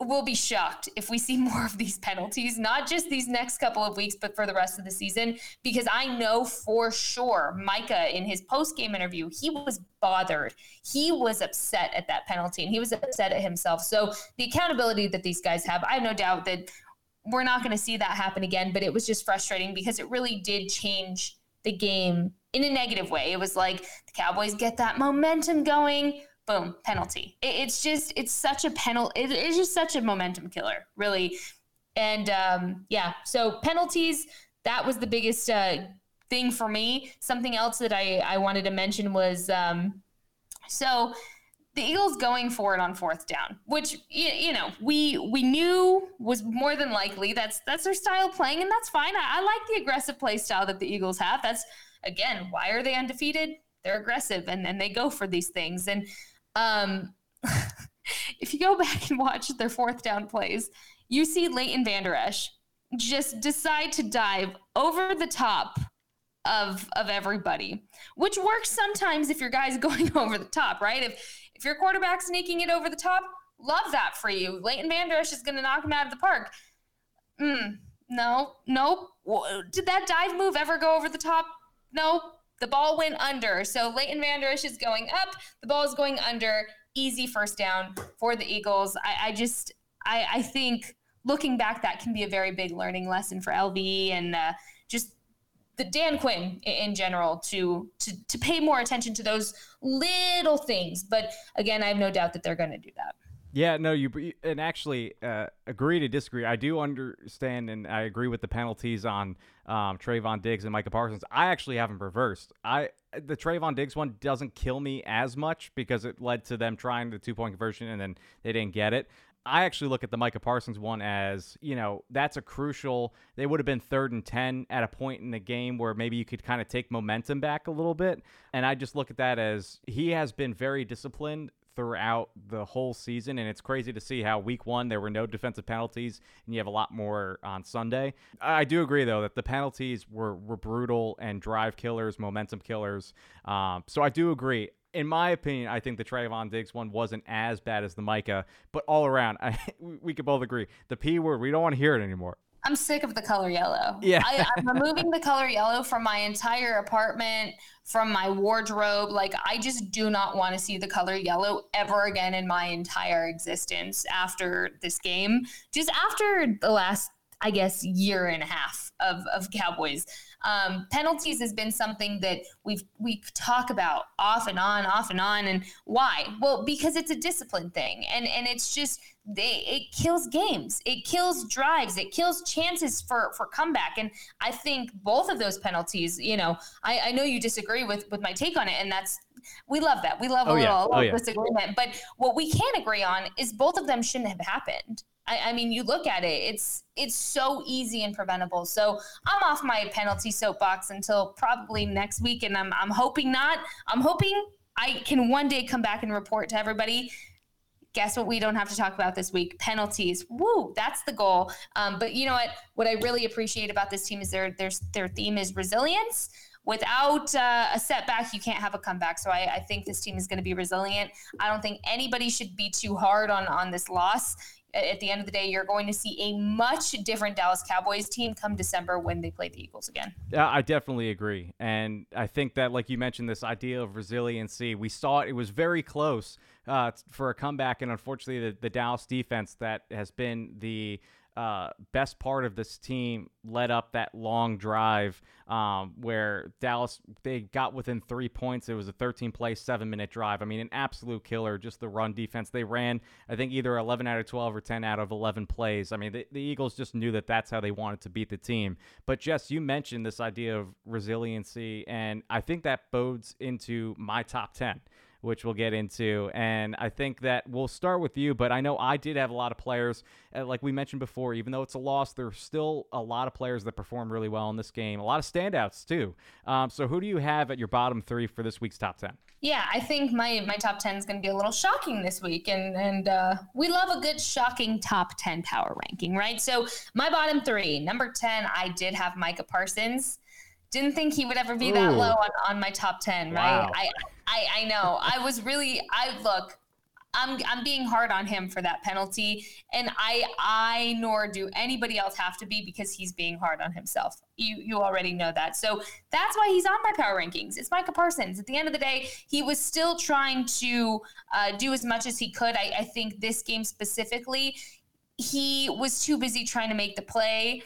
will be shocked if we see more of these penalties, not just these next couple of weeks, but for the rest of the season, because I know for sure Micah in his post game interview, he was bothered. He was upset at that penalty and he was upset at himself. So the accountability that these guys have, I have no doubt that we're not going to see that happen again. But it was just frustrating because it really did change the game in a negative way. It was like the Cowboys get that momentum going, boom, penalty. It, it's just it's such a penalty. It, it's just such a momentum killer, really. And um, yeah, so penalties. That was the biggest uh, thing for me. Something else that I I wanted to mention was um, so the Eagles going for it on fourth down, which you, you, know we we knew was more than likely. That's that's their style of playing, and that's fine. I, I, like the aggressive play style that the Eagles have. That's again why are they undefeated? They're aggressive and and they go for these things. And um, if you go back and watch their fourth down plays, you see Leighton Vander Esch just decide to dive over the top of of everybody, which works sometimes if your guy's going over the top, right? If if your quarterback sneaking it over the top, love that for you. Leighton Vander Esch is going to knock him out of the park. Mm, no, nope. Did that dive move ever go over the top? Nope. The ball went under. So Leighton Vander Esch is going up. The ball is going under. Easy first down for the Eagles. I, I just, I, I think looking back, that can be a very big learning lesson for LV and uh, the Dan Quinn in general to to to pay more attention to those little things. But again, I have no doubt that they're going to do that. Yeah, no, you and actually uh, agree to disagree. I do understand and I agree with the penalties on um, Trevon Diggs and Micah Parsons. I actually have them reversed. I the Trevon Diggs one doesn't kill me as much because it led to them trying the two point conversion and then they didn't get it. I actually look at the Micah Parsons one as, you know, that's a crucial. They would have been third and 10 at a point in the game where maybe you could kind of take momentum back a little bit. And I just look at that as he has been very disciplined throughout the whole season. And it's crazy to see how week one there were no defensive penalties and you have a lot more on Sunday. I do agree, though, that the penalties were, were brutal and drive killers, momentum killers. Um, so I do agree in my opinion, I think the Trevon Diggs one wasn't as bad as the Micah, but all around, I, we could both agree the P word. We don't want to hear it anymore. I'm sick of the color yellow. Yeah, I, am removing the color yellow from my entire apartment, from my wardrobe. Like I just do not want to see the color yellow ever again in my entire existence after this game. Just after the last, I guess, year and a half of of Cowboys. Um, penalties has been something that we've we talk about off and on, off and on, and why? Well, because it's a discipline thing, and and it's just they it kills games, it kills drives, it kills chances for for comeback, and I think both of those penalties. You know, I, I know you disagree with with my take on it, and that's we love that. We love a oh, little, yeah. oh, yeah. disagreement. But what we can agree on is both of them shouldn't have happened. I, I, mean, you look at it; it's it's so easy and preventable. So I'm off my penalty soapbox until probably next week, and I'm I'm hoping not. I'm hoping I can one day come back and report to everybody. Guess what? We don't have to talk about this week penalties. Woo, that's the goal. Um, but you know what? What I really appreciate about this team is their their their theme is resilience without uh, a setback, you can't have a comeback. So I, I think this team is going to be resilient. I don't think anybody should be too hard on on this loss at the end of the day, you're going to see a much different Dallas Cowboys team come December when they play the Eagles again. Yeah, I definitely agree. And I think that, like you mentioned, this idea of resiliency, we saw it, it was very close uh, for a comeback. And unfortunately, the, the Dallas defense that has been the uh, best part of this team led up that long drive um, where Dallas they got within three points. It was a 13 play, seven minute drive. I mean, an absolute killer. Just the run defense they ran. I think either 11 out of 12 or 10 out of 11 plays. I mean, the, the Eagles just knew that that's how they wanted to beat the team. But Jess, you mentioned this idea of resiliency, and I think that bodes into my top 10 which we'll get into. And I think that we'll start with you, but I know I did have a lot of players, uh, like we mentioned before, even though it's a loss, there's still a lot of players that perform really well in this game, a lot of standouts too. Um, so who do you have at your bottom three for this week's top 10? Yeah, I think my, my top 10 is going to be a little shocking this week. And, and uh, we love a good shocking top 10 power ranking, right? So my bottom three, number 10, I did have Micah Parsons didn't think he would ever be that low on, on my top 10 right? Wow. I, I i know. I was really i look i'm i'm being hard on him for that penalty and i i nor do anybody else have to be because he's being hard on himself. You you already know that. So that's why he's on my power rankings. It's micah parsons. At the end of the day he was still trying to uh, do as much as he could. I, I think this game specifically he was too busy trying to make the play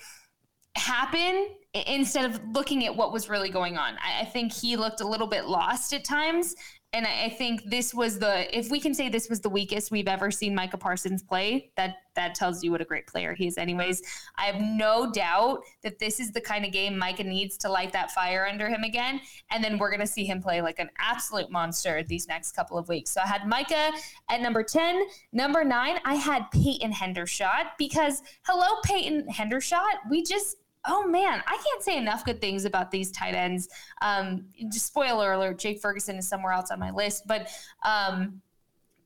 happen instead of looking at what was really going on. I, I think he looked a little bit lost at times. And I, I think this was the if we can say this was the weakest we've ever seen Micah Parsons play, that that tells you what a great player he is anyways. I have no doubt that this is the kind of game Micah needs to light that fire under him again. And then we're gonna see him play like an absolute monster these next couple of weeks. So I had Micah at number 10. Number nine, I had Peyton Hendershot because hello, Peyton Hendershot. We just oh man, I can't say enough good things about these tight ends. Um, just spoiler alert: Jake Ferguson is somewhere else on my list, but. Um,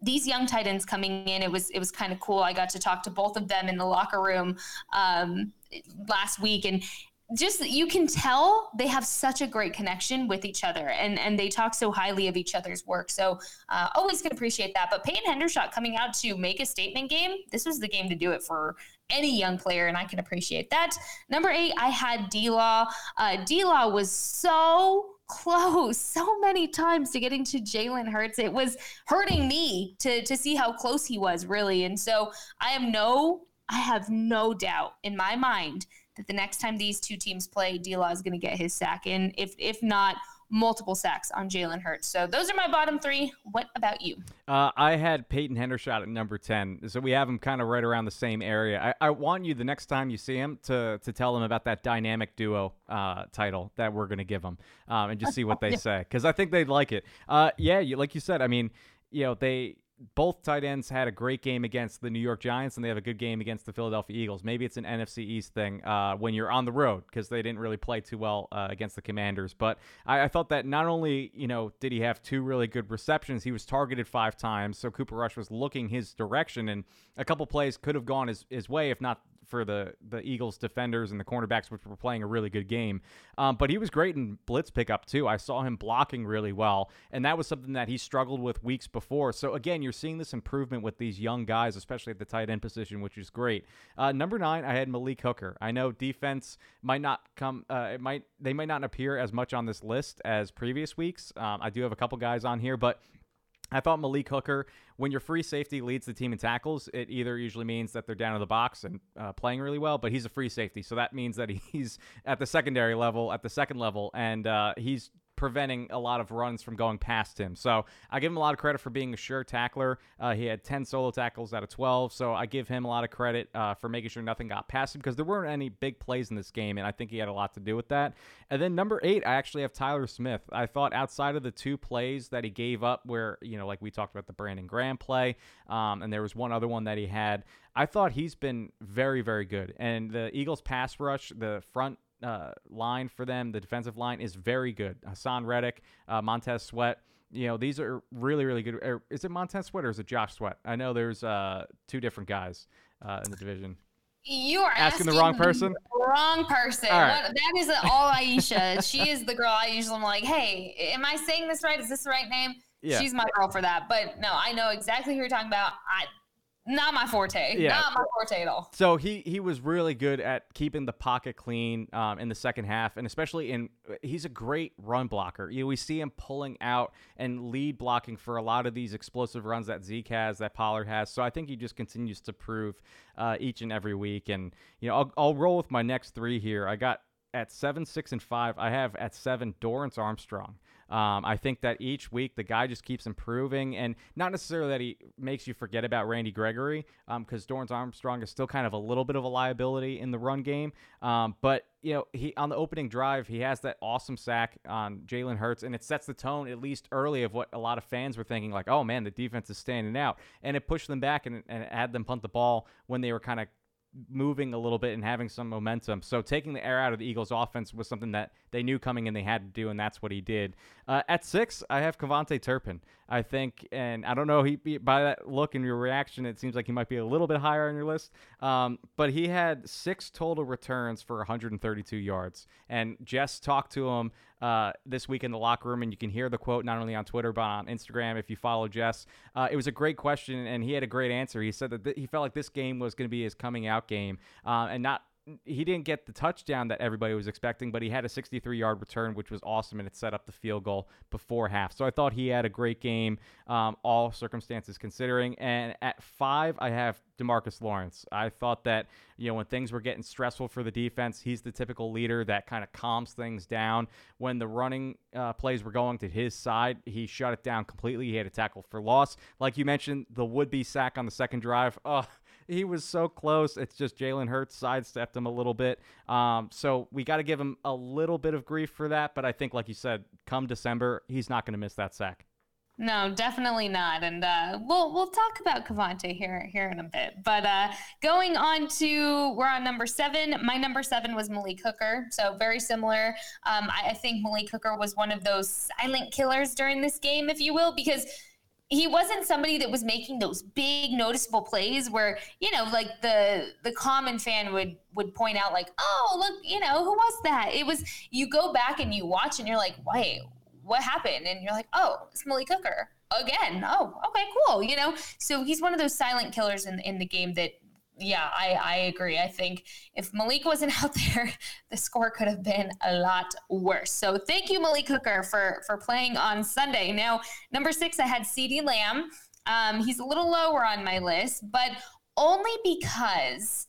these young tight ends coming in, it was it was kind of cool. I got to talk to both of them in the locker room um, last week, and just you can tell they have such a great connection with each other and and they talk so highly of each other's work so uh, always can appreciate that but peyton hendershot coming out to make a statement game this was the game to do it for any young player and i can appreciate that number eight i had d-law uh, d-law was so close so many times to getting to Jalen Hurts. It was hurting me to to see how close he was, really. And so I am no, I have no doubt in my mind that the next time these two teams play, D Law is going to get his sack And If if not, multiple sacks on Jalen Hurts. So those are my bottom three. What about you? Uh, I had Peyton Hendershot at number 10. So we have him kind of right around the same area. I, I, want you the next time you see him to, to tell him about that dynamic duo uh, title that we're going to give him um, and just see what they say. Because I think they'd like it. Uh, yeah, you, like you said, I mean, you know, they both tight ends had a great game against the New York Giants, and they have a good game against the Philadelphia Eagles. Maybe it's an NFC East thing uh, when you're on the road because they didn't really play too well uh, against the Commanders. But I, I, thought that not only you know did he have two really good receptions, he was targeted five times, so Cooper Rush was looking his direction, and a couple plays could have gone his, his way if not for the the Eagles defenders and the cornerbacks, which were playing a really good game. Um, but he was great in blitz pickup too. I saw him blocking really well, and that was something that he struggled with weeks before. So again, you're seeing this improvement with these young guys, especially at the tight end position, which is great. Uh, number nine, I had Malik Hooker. I know defense might not come, uh, it might they might not appear as much on this list as previous weeks. Um, I do have a couple guys on here, but I thought Malik Hooker, when your free safety leads the team in tackles, it either usually means that they're down in the box and uh, playing really well, but he's a free safety. So that means that he's at the secondary level, at the second level, and uh, he's preventing a lot of runs from going past him. So I give him a lot of credit for being a sure tackler. Uh, he had 10 solo tackles out of 12. So I give him a lot of credit uh, for making sure nothing got past him because there weren't any big plays in this game. And I think he had a lot to do with that. And then number eight, I actually have Tyler Smith. I thought outside of the two plays that he gave up, where, you know, like we talked about the Brandon Graham play, um, and there was one other one that he had, I thought he's been very, very good. And the Eagles pass rush, the front uh, line for them, the defensive line, is very good. Haason Reddick, uh, Montez Sweat. You know, these are really, really good. Er, is it Montez Sweat or is it Josh Sweat? I know there's uh, two different guys uh, in the division. You are asking, asking the wrong person. Wrong person. Right. that is all Aisha. she is the girl I usually am like, hey, am I saying this right? Is this the right name? Yeah. She's my girl for that. But no, I know exactly who you're talking about. I not my forte. Yeah. Not my forte at all. So he he was really good at keeping the pocket clean um, in the second half, and especially in he's a great run blocker. You know, we see him pulling out and lead blocking for a lot of these explosive runs that Zeke has, that Pollard has. So I think he just continues to prove uh, each and every week. And you know, I'll, I'll roll with my next three here. I got at seven, six, and five. I have at seven Dorrance Armstrong. Um, I think that each week the guy just keeps improving, and not necessarily that he makes you forget about Randy Gregory, because um, Dorrance Armstrong is still kind of a little bit of a liability in the run game. Um, but you know, he on the opening drive, he has that awesome sack on Jalen Hurts, and it sets the tone at least early of what a lot of fans were thinking, like, oh man, the defense is standing out, and it pushed them back and, and had them punt the ball when they were kind of moving a little bit and having some momentum. So taking the air out of the Eagles' offense was something that they knew coming and they had to do, and that's what he did. Uh, at six, I have KaVontae Turpin. I think, and I don't know, he by that look and your reaction, it seems like he might be a little bit higher on your list. Um, but he had six total returns for 132 yards, and Jess talked to him uh, this week in the locker room, and you can hear the quote not only on Twitter but on Instagram if you follow Jess. Uh, it was a great question, and he had a great answer. He said that th- he felt like this game was going to be his coming out game, uh, and not he didn't get the touchdown that everybody was expecting, but he had a 63 yard return, which was awesome, and it set up the field goal before half. So I thought he had a great game, um, all circumstances considering. And at five, I have Demarcus Lawrence. I thought that, you know, when things were getting stressful for the defense, he's the typical leader that kind of calms things down. When the running uh, plays were going to his side, he shut it down completely. He had a tackle for loss. Like you mentioned, the would be sack on the second drive. Oh, he was so close. It's just Jalen Hurts sidestepped him a little bit. Um, so we got to give him a little bit of grief for that. But I think, like you said, come December, he's not going to miss that sack. No, definitely not. And uh, we'll we'll talk about KaVontae here here in a bit. But uh, going on to we're on number seven. My number seven was Malik Hooker, so very similar. Um, I, I think Malik Hooker was one of those silent killers during this game, if you will, because he wasn't somebody that was making those big noticeable plays where you know like the the common fan would would point out like oh look you know who was that? It was you go back and you watch and you're like wait what happened? And you're like oh it's Malik Hooker again. Oh okay cool you know? So he's one of those silent killers in in the game that yeah, I, I agree. I think if Malik wasn't out there, the score could have been a lot worse. So thank you, Malik Hooker, for for playing on Sunday. Now, number six, I had CeeDee Lamb. Um, he's a little lower on my list, but only because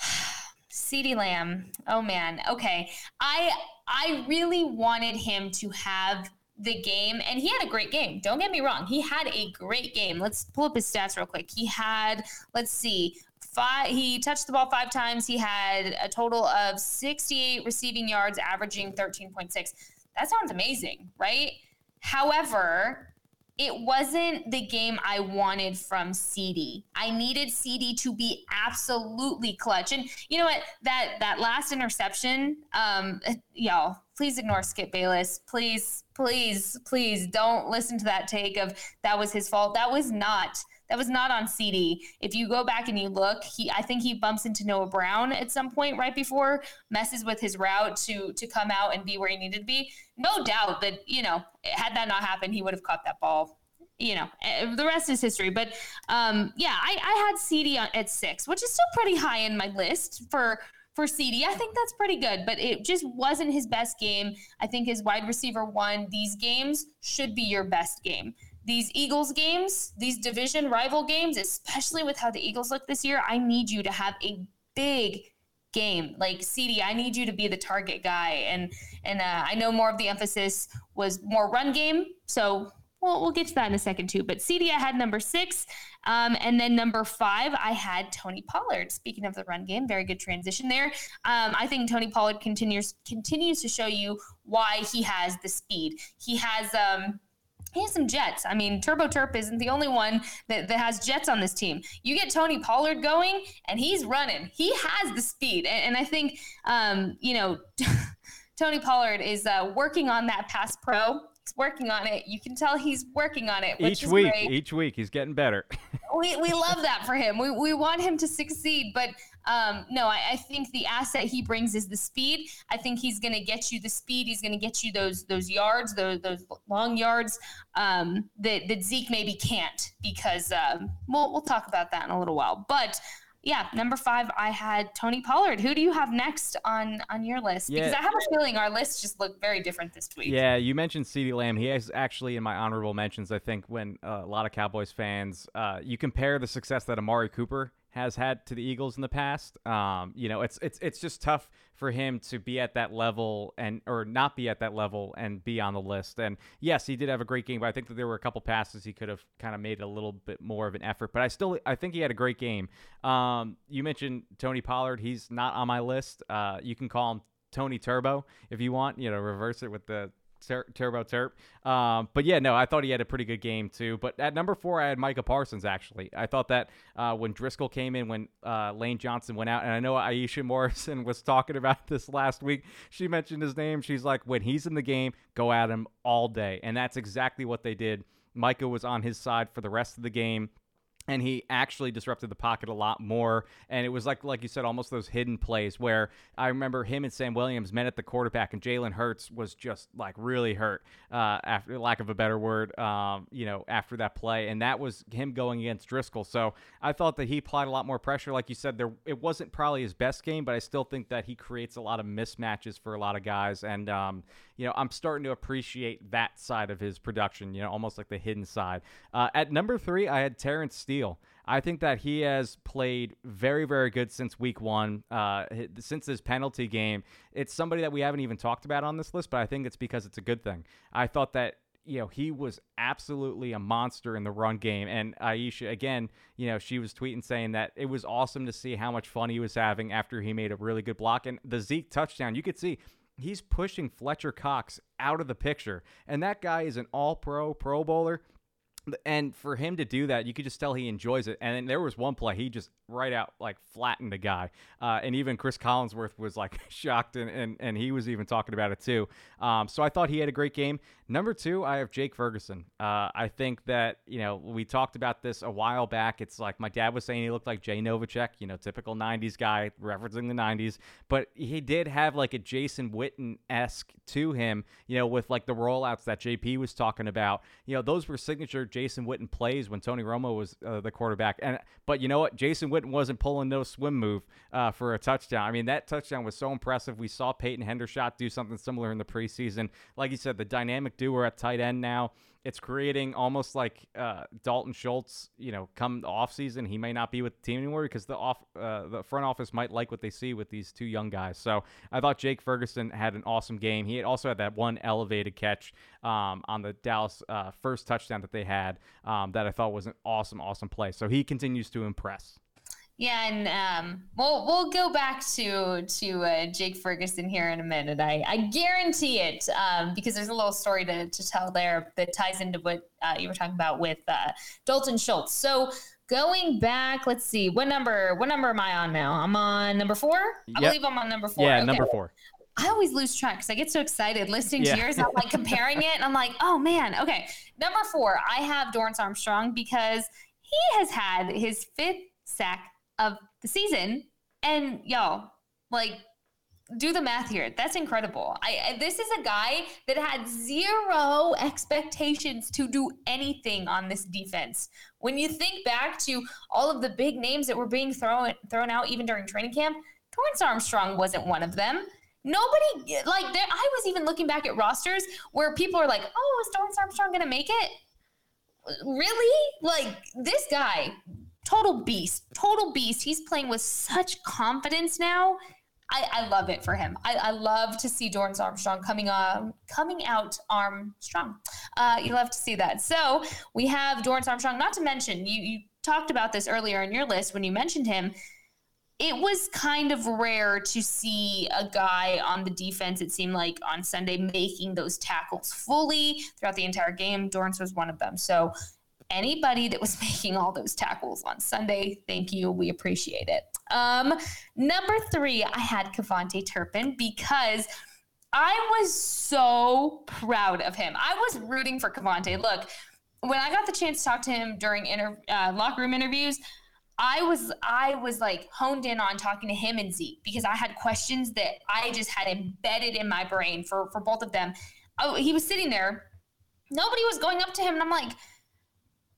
CeeDee Lamb. Oh man. Okay. I I really wanted him to have the game and he had a great game. Don't get me wrong. He had a great game. Let's pull up his stats real quick. He had let's see. Five, he touched the ball five times. He had a total of 68 receiving yards, averaging 13.6. That sounds amazing, right? However, it wasn't the game I wanted from CD. I needed CD to be absolutely clutch. And you know what? That that last interception, um, y'all, please ignore Skip Bayless. Please, please, please don't listen to that take of that was his fault. That was not. That was not on CD. If you go back and you look, he I think he bumps into Noah Brown at some point right before, messes with his route to to come out and be where he needed to be. No doubt that you know had that not happened, he would have caught that ball you know, eh, the rest is history. But um, yeah, I, I had CeeDee at six, which is still pretty high in my list for for CD. I think that's pretty good, but it just wasn't his best game. I think his wide receiver one, these games should be your best game these Eagles games, these division rival games, especially with how the Eagles look this year, I need you to have a big game. Like CD, I need you to be the target guy. And and uh, I know more of the emphasis was more run game. So we'll, we'll get to that in a second too. But CD, I had number six. Um, and then number five, I had Tony Pollard. Speaking of the run game, very good transition there. Um, I think Tony Pollard continues continues to show you why he has the speed. He has um, he has some jets. I mean, Turbo Terp isn't the only one that, that has jets on this team. You get Tony Pollard going, and he's running. He has the speed. And, and I think, um, you know, Tony Pollard is uh, working on that pass pro. He's working on it. You can tell he's working on it. each week, great. each week, he's getting better. we, we love that for him. We, we want him to succeed. But um, no, I, I, think the asset he brings is the speed. I think he's going to get you the speed. He's going to get you those those yards, those those long yards um, that that Zeke maybe can't because um, we'll we'll talk about that in a little while. But yeah, number five, I had Tony Pollard. Who do you have next on on your list? Yeah. Because I have a feeling our lists just look very different this week. Yeah, you mentioned CeeDee Lamb. He is actually in my honorable mentions. I think when uh, a lot of Cowboys fans, uh, you compare the success that Amari Cooper has had to the Eagles in the past. Um, you know, it's it's it's just tough for him to be at that level and or not be at that level and be on the list. And yes, he did have a great game, but I think that there were a couple passes he could have kind of made a little bit more of an effort. But I still I think he had a great game. Um, you mentioned Tony Pollard. He's not on my list. Uh, you can call him Tony Turbo if you want. You know, reverse it with the Tur- Turbo Terp. Um, but yeah, no, I thought he had a pretty good game too. But at number four, I had Micah Parsons actually. I thought that uh, when Driscoll came in, when uh, Lane Johnson went out, and I know Aisha Morrison was talking about this last week. She mentioned his name. She's like, when he's in the game, go at him all day. And that's exactly what they did. Micah was on his side for the rest of the game and he actually disrupted the pocket a lot more. And it was like like you said almost those hidden plays where i remember him and sam williams met at the quarterback and jalen hurts was just like really hurt uh, after lack of a better word um, you know after that play. And that was him going against driscoll. So i thought that he applied a lot more pressure. Like you said there it wasn't probably his best game but i still think that he creates a lot of mismatches for a lot of guys. And um, you know i'm starting to appreciate that side of his production you know almost like the hidden side uh, at number three i had terence Steele. I think that he has played very, very good since week one, uh, since his penalty game. It's somebody that we haven't even talked about on this list, but I think it's because it's a good thing. I thought that you know, he was absolutely a monster in the run game. And Aisha, again, you know, she was tweeting saying that it was awesome to see how much fun he was having after he made a really good block. And the Zeke touchdown, you could see he's pushing Fletcher Cox out of the picture. And that guy is an all pro, pro bowler and for him to do that, you could just tell he enjoys it. And there was one play he just right out like flattened the guy, uh, and even Chris Collinsworth was like shocked, and, and and he was even talking about it too. Um, so I thought he had a great game. Number two, I have Jake Ferguson. Uh, I think that you know we talked about this a while back. It's like my dad was saying he looked like Jay Novacek, you know, typical '90s guy, referencing the '90s, but he did have like a Jason Witten esque to him, you know, with like the rollouts that JP was talking about. You know, those were signature Jason Witten plays when Tony Romo was uh, the quarterback. And but you know what, Jason Witten wasn't pulling no swim move uh, for a touchdown. I mean, that touchdown was so impressive. We saw Peyton Hendershot do something similar in the preseason. Like you said, the dynamic duo at tight end now. It's creating almost like uh, Dalton Schultz. You know, come the off season, he may not be with the team anymore because the off uh, the front office might like what they see with these two young guys. So I thought Jake Ferguson had an awesome game. He also had that one elevated catch um, on the Dallas uh, first touchdown that they had um, that I thought was an awesome, awesome play. So he continues to impress. Yeah, and um, we'll we'll go back to to uh, Jake Ferguson here in a minute. I, I guarantee it um, because there's a little story to, to tell there that ties into what uh, you were talking about with uh, Dalton Schultz. So going back, let's see, what number what number am I on now? I'm on number four. I Yep. believe I'm on number four. Yeah, Okay. number four. I always lose track because I get so excited listening Yeah. to yours. I'm like comparing it, and I'm like, oh man, okay. Number four, I have Dorrance Armstrong because he has had his fifth sack of the season, and y'all, like, do the math here. That's incredible. I, I this is a guy that had zero expectations to do anything on this defense. When you think back to all of the big names that were being thrown thrown out even during training camp, Dorrance Armstrong wasn't one of them. Nobody like there. I was even looking back at rosters where people are like, "Oh, is Dorrance Armstrong going to make it?" Really? Like this guy, total beast, total beast. He's playing with such confidence now. I, I love it for him. I, I love to see Dorrance Armstrong coming on, coming out arm strong. Uh, you love to see that. So we have Dorrance Armstrong. Not to mention, you you talked about this earlier in your list when you mentioned him it was kind of rare to see a guy on the defense, it seemed like on Sunday, making those tackles fully throughout the entire game. Dorrance was one of them. So, anybody that was making all those tackles on Sunday, thank you. We appreciate it. Um, number three, I had KaVontae Turpin because I was so proud of him. I was rooting for KaVontae. Look, when I got the chance to talk to him during inter- uh, locker room interviews, I was I was like honed in on talking to him and Zeke because I had questions that I just had embedded in my brain for for both of them. Oh, he was sitting there, nobody was going up to him, and I'm like,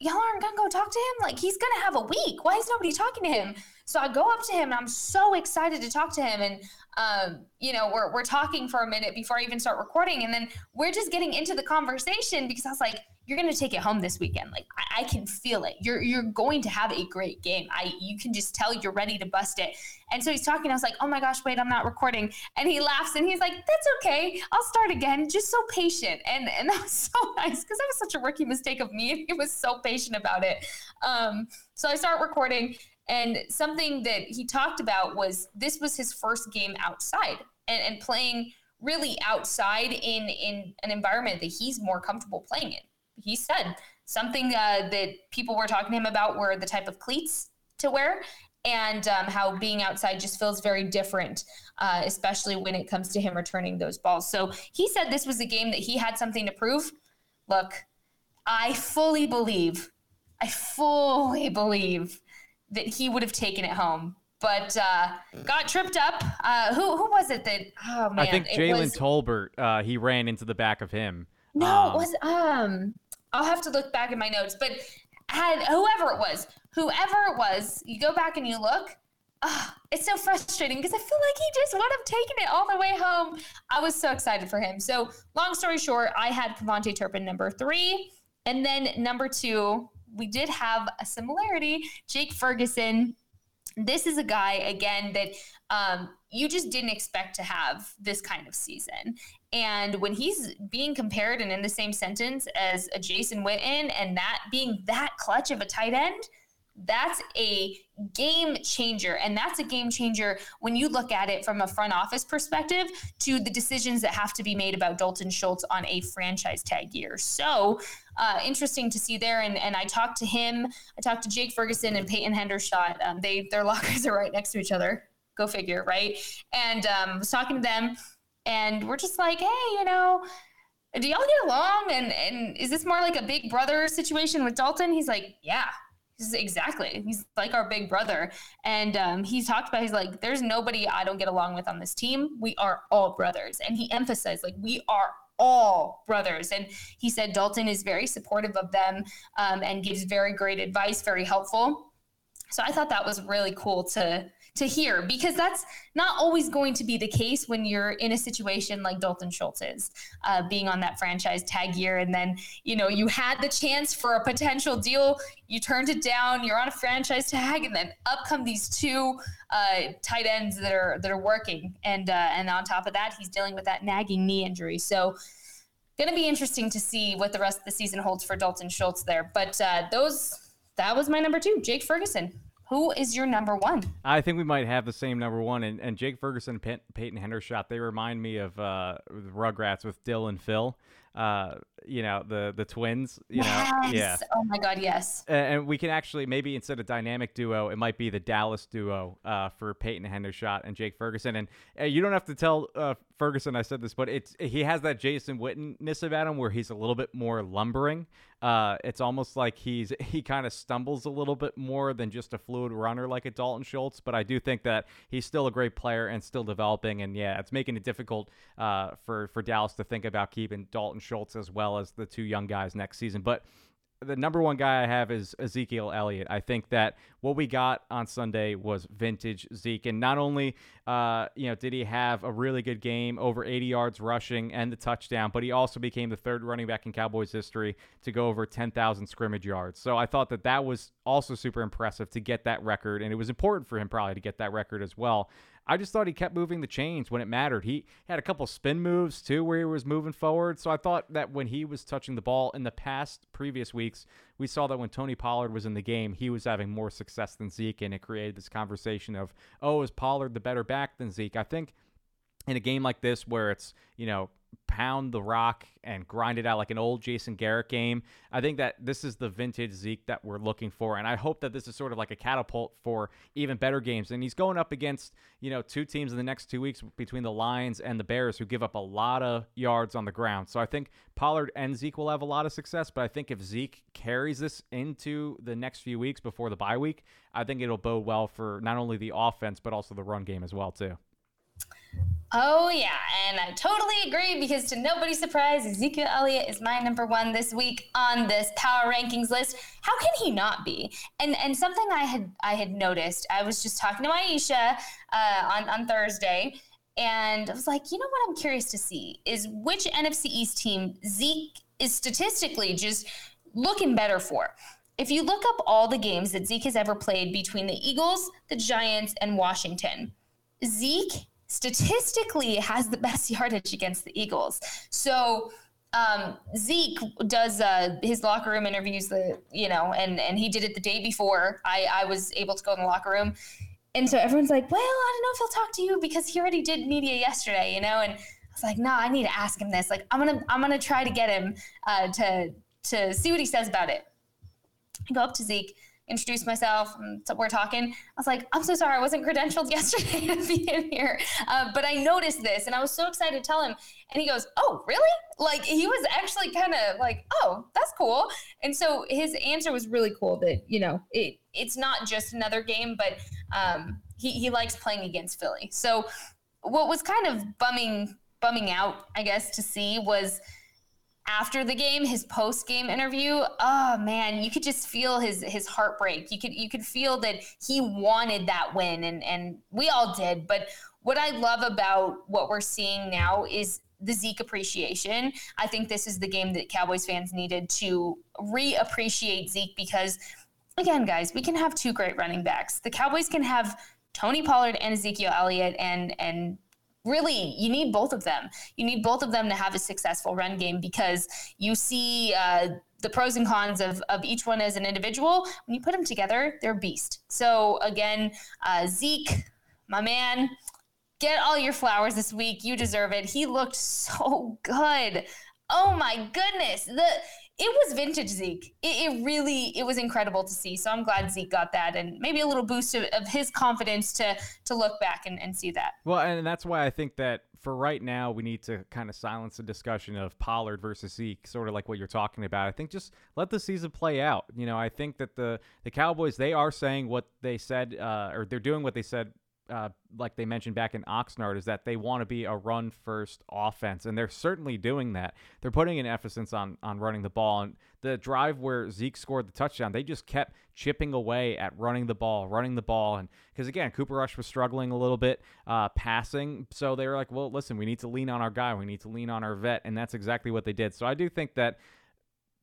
y'all aren't gonna go talk to him? Like he's gonna have a week. Why is nobody talking to him? So I go up to him and I'm so excited to talk to him. And um, you know, we're we're talking for a minute before I even start recording, and then we're just getting into the conversation because I was like, you're gonna take it home this weekend. Like I, I can feel it. You're you're going to have a great game. I you can just tell you're ready to bust it. And so he's talking. I was like, oh my gosh, wait, I'm not recording. And he laughs and he's like, that's okay. I'll start again. Just so patient. And and that was so nice because that was such a rookie mistake of me. And he was so patient about it. Um, so I start recording. And something that he talked about was this was his first game outside and, and playing really outside in in an environment that he's more comfortable playing in. He said something uh, that people were talking to him about were the type of cleats to wear and um, how being outside just feels very different, uh, especially when it comes to him returning those balls. So he said this was a game that he had something to prove. Look, I fully believe, I fully believe that he would have taken it home, but uh, got tripped up. Uh, who who was it that? Oh man, I think Jalen was- Tolbert, uh, he ran into the back of him. No, Um, it was um. I'll have to look back in my notes, but had whoever it was, whoever it was, you go back and you look. ah, it's so frustrating because I feel like he just would have taken it all the way home. I was so excited for him. So, long story short, I had KaVontae Turpin number three, and then number two, we did have a similarity. Jake Ferguson. This is a guy again that um, you just didn't expect to have this kind of season. And when he's being compared and in the same sentence as a Jason Witten and that being that clutch of a tight end, that's a game changer. And that's a game changer when you look at it from a front office perspective to the decisions that have to be made about Dalton Schultz on a franchise tag year. So uh, interesting to see there. And, and I talked to him, I talked to Jake Ferguson and Peyton Hendershot. Um, they Their lockers are right next to each other. Go figure, right? And um, was talking to them and we're just like, hey, you know, do y'all get along? And and is this more like a big brother situation with Dalton? He's like, yeah. He's exactly. He's like our big brother. And um, he's talked about, he's like, there's nobody I don't get along with on this team. We are all brothers. And he emphasized, like, we are all brothers. And he said Dalton is very supportive of them um, and gives very great advice, very helpful. So I thought that was really cool to to hear because that's not always going to be the case when you're in a situation like Dalton Schultz is, uh, being on that franchise tag year. And then, you know, you had the chance for a potential deal, you turned it down, you're on a franchise tag, and then up come these two uh, tight ends that are that are working. And uh, and on top of that, he's dealing with that nagging knee injury. So going to be interesting to see what the rest of the season holds for Dalton Schultz there. But uh, those that was my number two, Jake Ferguson. Who is your number one? I think we might have the same number one. And, and Jake Ferguson, Pey- Peyton Hendershot, they remind me of uh, Rugrats with Dill and Phil. Uh, you know the the twins. You yes. know, yeah. Oh my God, yes. And we can actually maybe instead of dynamic duo, it might be the Dallas duo uh, for Peyton Hendershot and Jake Ferguson. And uh, you don't have to tell uh, Ferguson I said this, but it's he has that Jason Witteness about him where he's a little bit more lumbering. Uh, it's almost like he's he kind of stumbles a little bit more than just a fluid runner like a Dalton Schultz. But I do think that he's still a great player and still developing. And yeah, it's making it difficult uh, for for Dallas to think about keeping Dalton Schultz as well as the two young guys next season. But the number one guy I have is Ezekiel Elliott. I think that what we got on Sunday was vintage Zeke, and not only uh, you know did he have a really good game, over 80 yards rushing and the touchdown, but he also became the third running back in Cowboys history to go over 10,000 scrimmage yards. So I thought that that was also super impressive to get that record, and it was important for him probably to get that record as well. I just thought he kept moving the chains when it mattered. He had a couple spin moves too where he was moving forward. So I thought that when he was touching the ball in the past previous weeks, we saw that when Tony Pollard was in the game, he was having more success than Zeke, and it created this conversation of, oh, is Pollard the better back than Zeke? I think in a game like this where it's, you know, pound the rock and grind it out like an old Jason Garrett game. I think that this is the vintage Zeke that we're looking for, and I hope that this is sort of like a catapult for even better games. And he's going up against you know two teams in the next two weeks between the Lions and the Bears who give up a lot of yards on the ground. So I think Pollard and Zeke will have a lot of success, but I think if Zeke carries this into the next few weeks before the bye week, I think it'll bode well for not only the offense but also the run game as well too. Oh, yeah. And I totally agree because to nobody's surprise, Ezekiel Elliott is my number one this week on this power rankings list. How can he not be? And and something I had I had noticed, I was just talking to Aisha uh, on, on Thursday, and I was like, you know what I'm curious to see is which NFC East team Zeke is statistically just looking better for. If you look up all the games that Zeke has ever played between the Eagles, the Giants, and Washington, Zeke statistically has the best yardage against the Eagles. So um, Zeke does uh, his locker room interviews, the you know, and and he did it the day before I I was able to go in the locker room, and so everyone's like, well, I don't know if he'll talk to you because he already did media yesterday, you know, and I was like, no, I need to ask him this. Like, I'm gonna I'm gonna try to get him uh, to to see what he says about it. I go up to Zeke introduce myself. So we're talking. I was like, I'm so sorry, I wasn't credentialed yesterday to be in here, uh, but I noticed this, and I was so excited to tell him. And he goes, "Oh, really?" Like he was actually kind of like, "Oh, that's cool." And so his answer was really cool. That you know, it it's not just another game, but um, he he likes playing against Philly. So what was kind of bumming bumming out, I guess, to see was after the game, his post game interview, oh man, you could just feel his his heartbreak. You could you could feel that he wanted that win, and and we all did. But what I love about what we're seeing now is the Zeke appreciation. I think this is the game that Cowboys fans needed to reappreciate Zeke because, again, guys, we can have two great running backs. The Cowboys can have Tony Pollard and Ezekiel Elliott and and really you need both of them. You need both of them to have a successful run game because you see uh, the pros and cons of, of each one as an individual. When you put them together they're beast. So again uh, zeke my man get all your flowers this week. You deserve it. He looked so good. Oh my goodness. The it was vintage Zeke. It, it, really it was incredible to see. So I'm glad Zeke got that and maybe a little boost of, of his confidence to to look back and, and see that. Well, and that's why I think that for right now we need to kind of silence the discussion of Pollard versus Zeke, sort of like what you're talking about. I think just let the season play out. You know, I think that the the Cowboys they are saying what they said, uh, or they're doing what they said uh, like they mentioned back in Oxnard, is that they want to be a run first offense, and they're certainly doing that. They're putting an emphasis on on running the ball, and the drive where Zeke scored the touchdown, they just kept chipping away at running the ball, running the ball, and because again, Cooper Rush was struggling a little bit uh, passing, so they were like, well, listen, we need to lean on our guy, we need to lean on our vet, and that's exactly what they did. So I do think that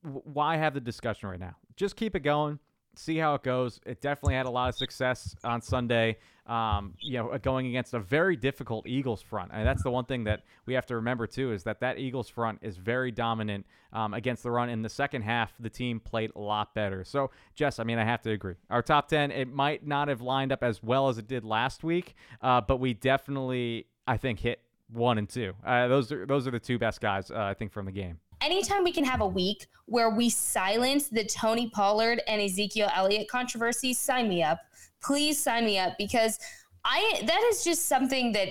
why have the discussion right now? Just keep it going see how it goes. It definitely had a lot of success on Sunday. Um, you know, going against a very difficult Eagles front, and that's the one thing that we have to remember too is that that Eagles front is very dominant um, against the run. In the second half, the team played a lot better. So, Jess, I mean, I have to agree. Our top ten, it might not have lined up as well as it did last week, uh, but we definitely, I think, hit one and two. Uh, those are those are the two best guys uh, I think from the game anytime we can have a week where we silence the Tony Pollard and Ezekiel Elliott controversy, sign me up. Please sign me up because I that is just something that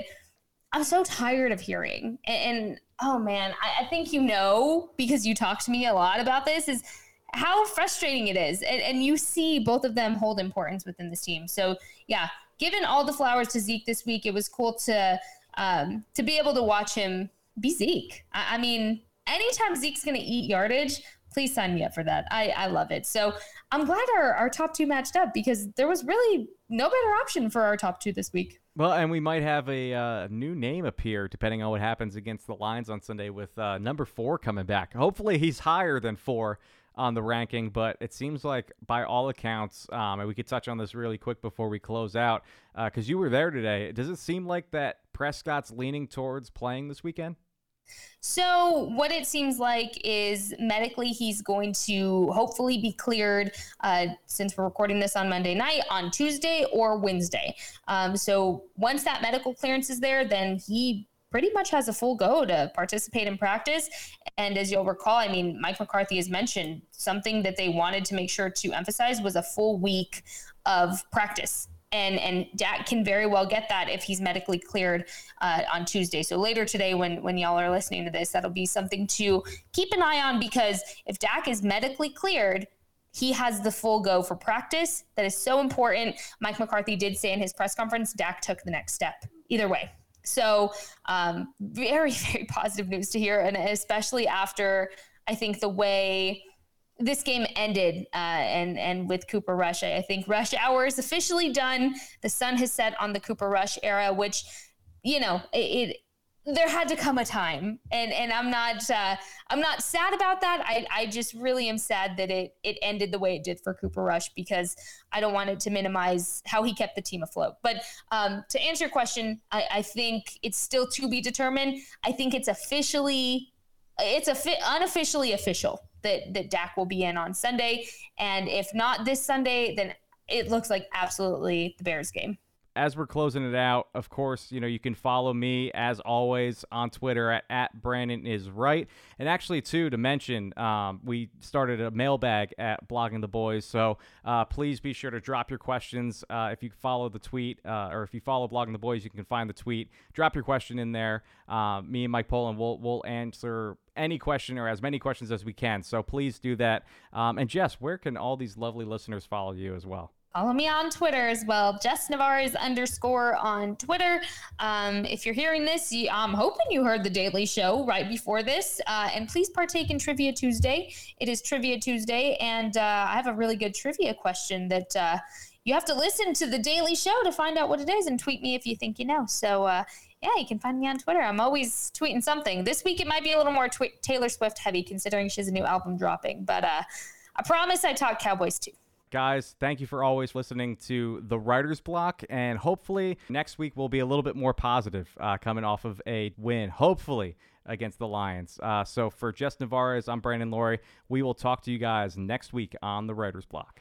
I'm so tired of hearing. And, and oh man, I, I, think you know because you talk to me a lot about this is how frustrating it is. And, and you see both of them hold importance within this team. So yeah, given all the flowers to Zeke this week, it was cool to um, to be able to watch him be Zeke. I, I mean, anytime Zeke's going to eat yardage, please sign me up for that. I, I love it. So I'm glad our, our top two matched up because there was really no better option for our top two this week. Well, and we might have a uh, new name appear depending on what happens against the Lions on Sunday with uh, number four coming back. Hopefully, he's higher than four on the ranking, but it seems like by all accounts, um, and we could touch on this really quick before we close out, because uh, you were there today. Does it seem like that Prescott's leaning towards playing this weekend? So, what it seems like is medically, he's going to hopefully be cleared uh, since we're recording this on Monday night, on Tuesday or Wednesday. Um, so, once that medical clearance is there, then he pretty much has a full go to participate in practice. And as you'll recall, I mean, Mike McCarthy has mentioned something that they wanted to make sure to emphasize was a full week of practice and and Dak can very well get that if he's medically cleared uh, on Tuesday. So later today, when when y'all are listening to this, that'll be something to keep an eye on because if Dak is medically cleared. He has the full go for practice. That is so important. Mike McCarthy did say in his press conference, Dak took the next step. Either way, so um, very, very positive news to hear, and especially after I think the way this game ended uh, and and with Cooper Rush. I, think Rush Hour is officially done. The sun has set on the Cooper Rush era, which you know it, it there had to come a time. And and i'm not uh, i'm not sad about that. I, I just really am sad that it it ended the way it did for cooper rush because i don't want it to minimize how he kept the team afloat. But um, to answer your question I, I think it's still to be determined. I think it's officially it's a fi- unofficially official that that Dak will be in on Sunday, and if not this Sunday, then it looks like absolutely the Bears game as we're closing it out, of course, you know, you can follow me as always on Twitter at, at Brandon is right. And actually, too, to mention, um, we started a mailbag at Blogging the Boys. So uh, please be sure to drop your questions. Uh, if you follow the tweet uh, or if you follow Blogging the Boys, you can find the tweet. Drop your question in there. Uh, me and Mike Poland will will answer any question or as many questions as we can. So please do that. Um, and Jess, where can all these lovely listeners follow you as well? Follow me on Twitter as well, Jess Nevarez underscore on Twitter. Um, if you're hearing this, I'm hoping you heard the Daily Show right before this. Uh, and please partake in Trivia Tuesday. It is Trivia Tuesday, and uh, I have a really good trivia question that uh, you have to listen to the Daily Show to find out what it is and tweet me if you think you know. So, uh, yeah, you can find me on Twitter. I'm always tweeting something. This week it might be a little more tw- Taylor Swift heavy considering she has a new album dropping, but uh, I promise I talk Cowboys too. Guys, thank you for always listening to the Writer's Block. And hopefully, next week will be a little bit more positive uh, coming off of a win, hopefully, against the Lions. Uh, so, for Jess Nevarez, I'm Brandon Loree. We will talk to you guys next week on the Writer's Block.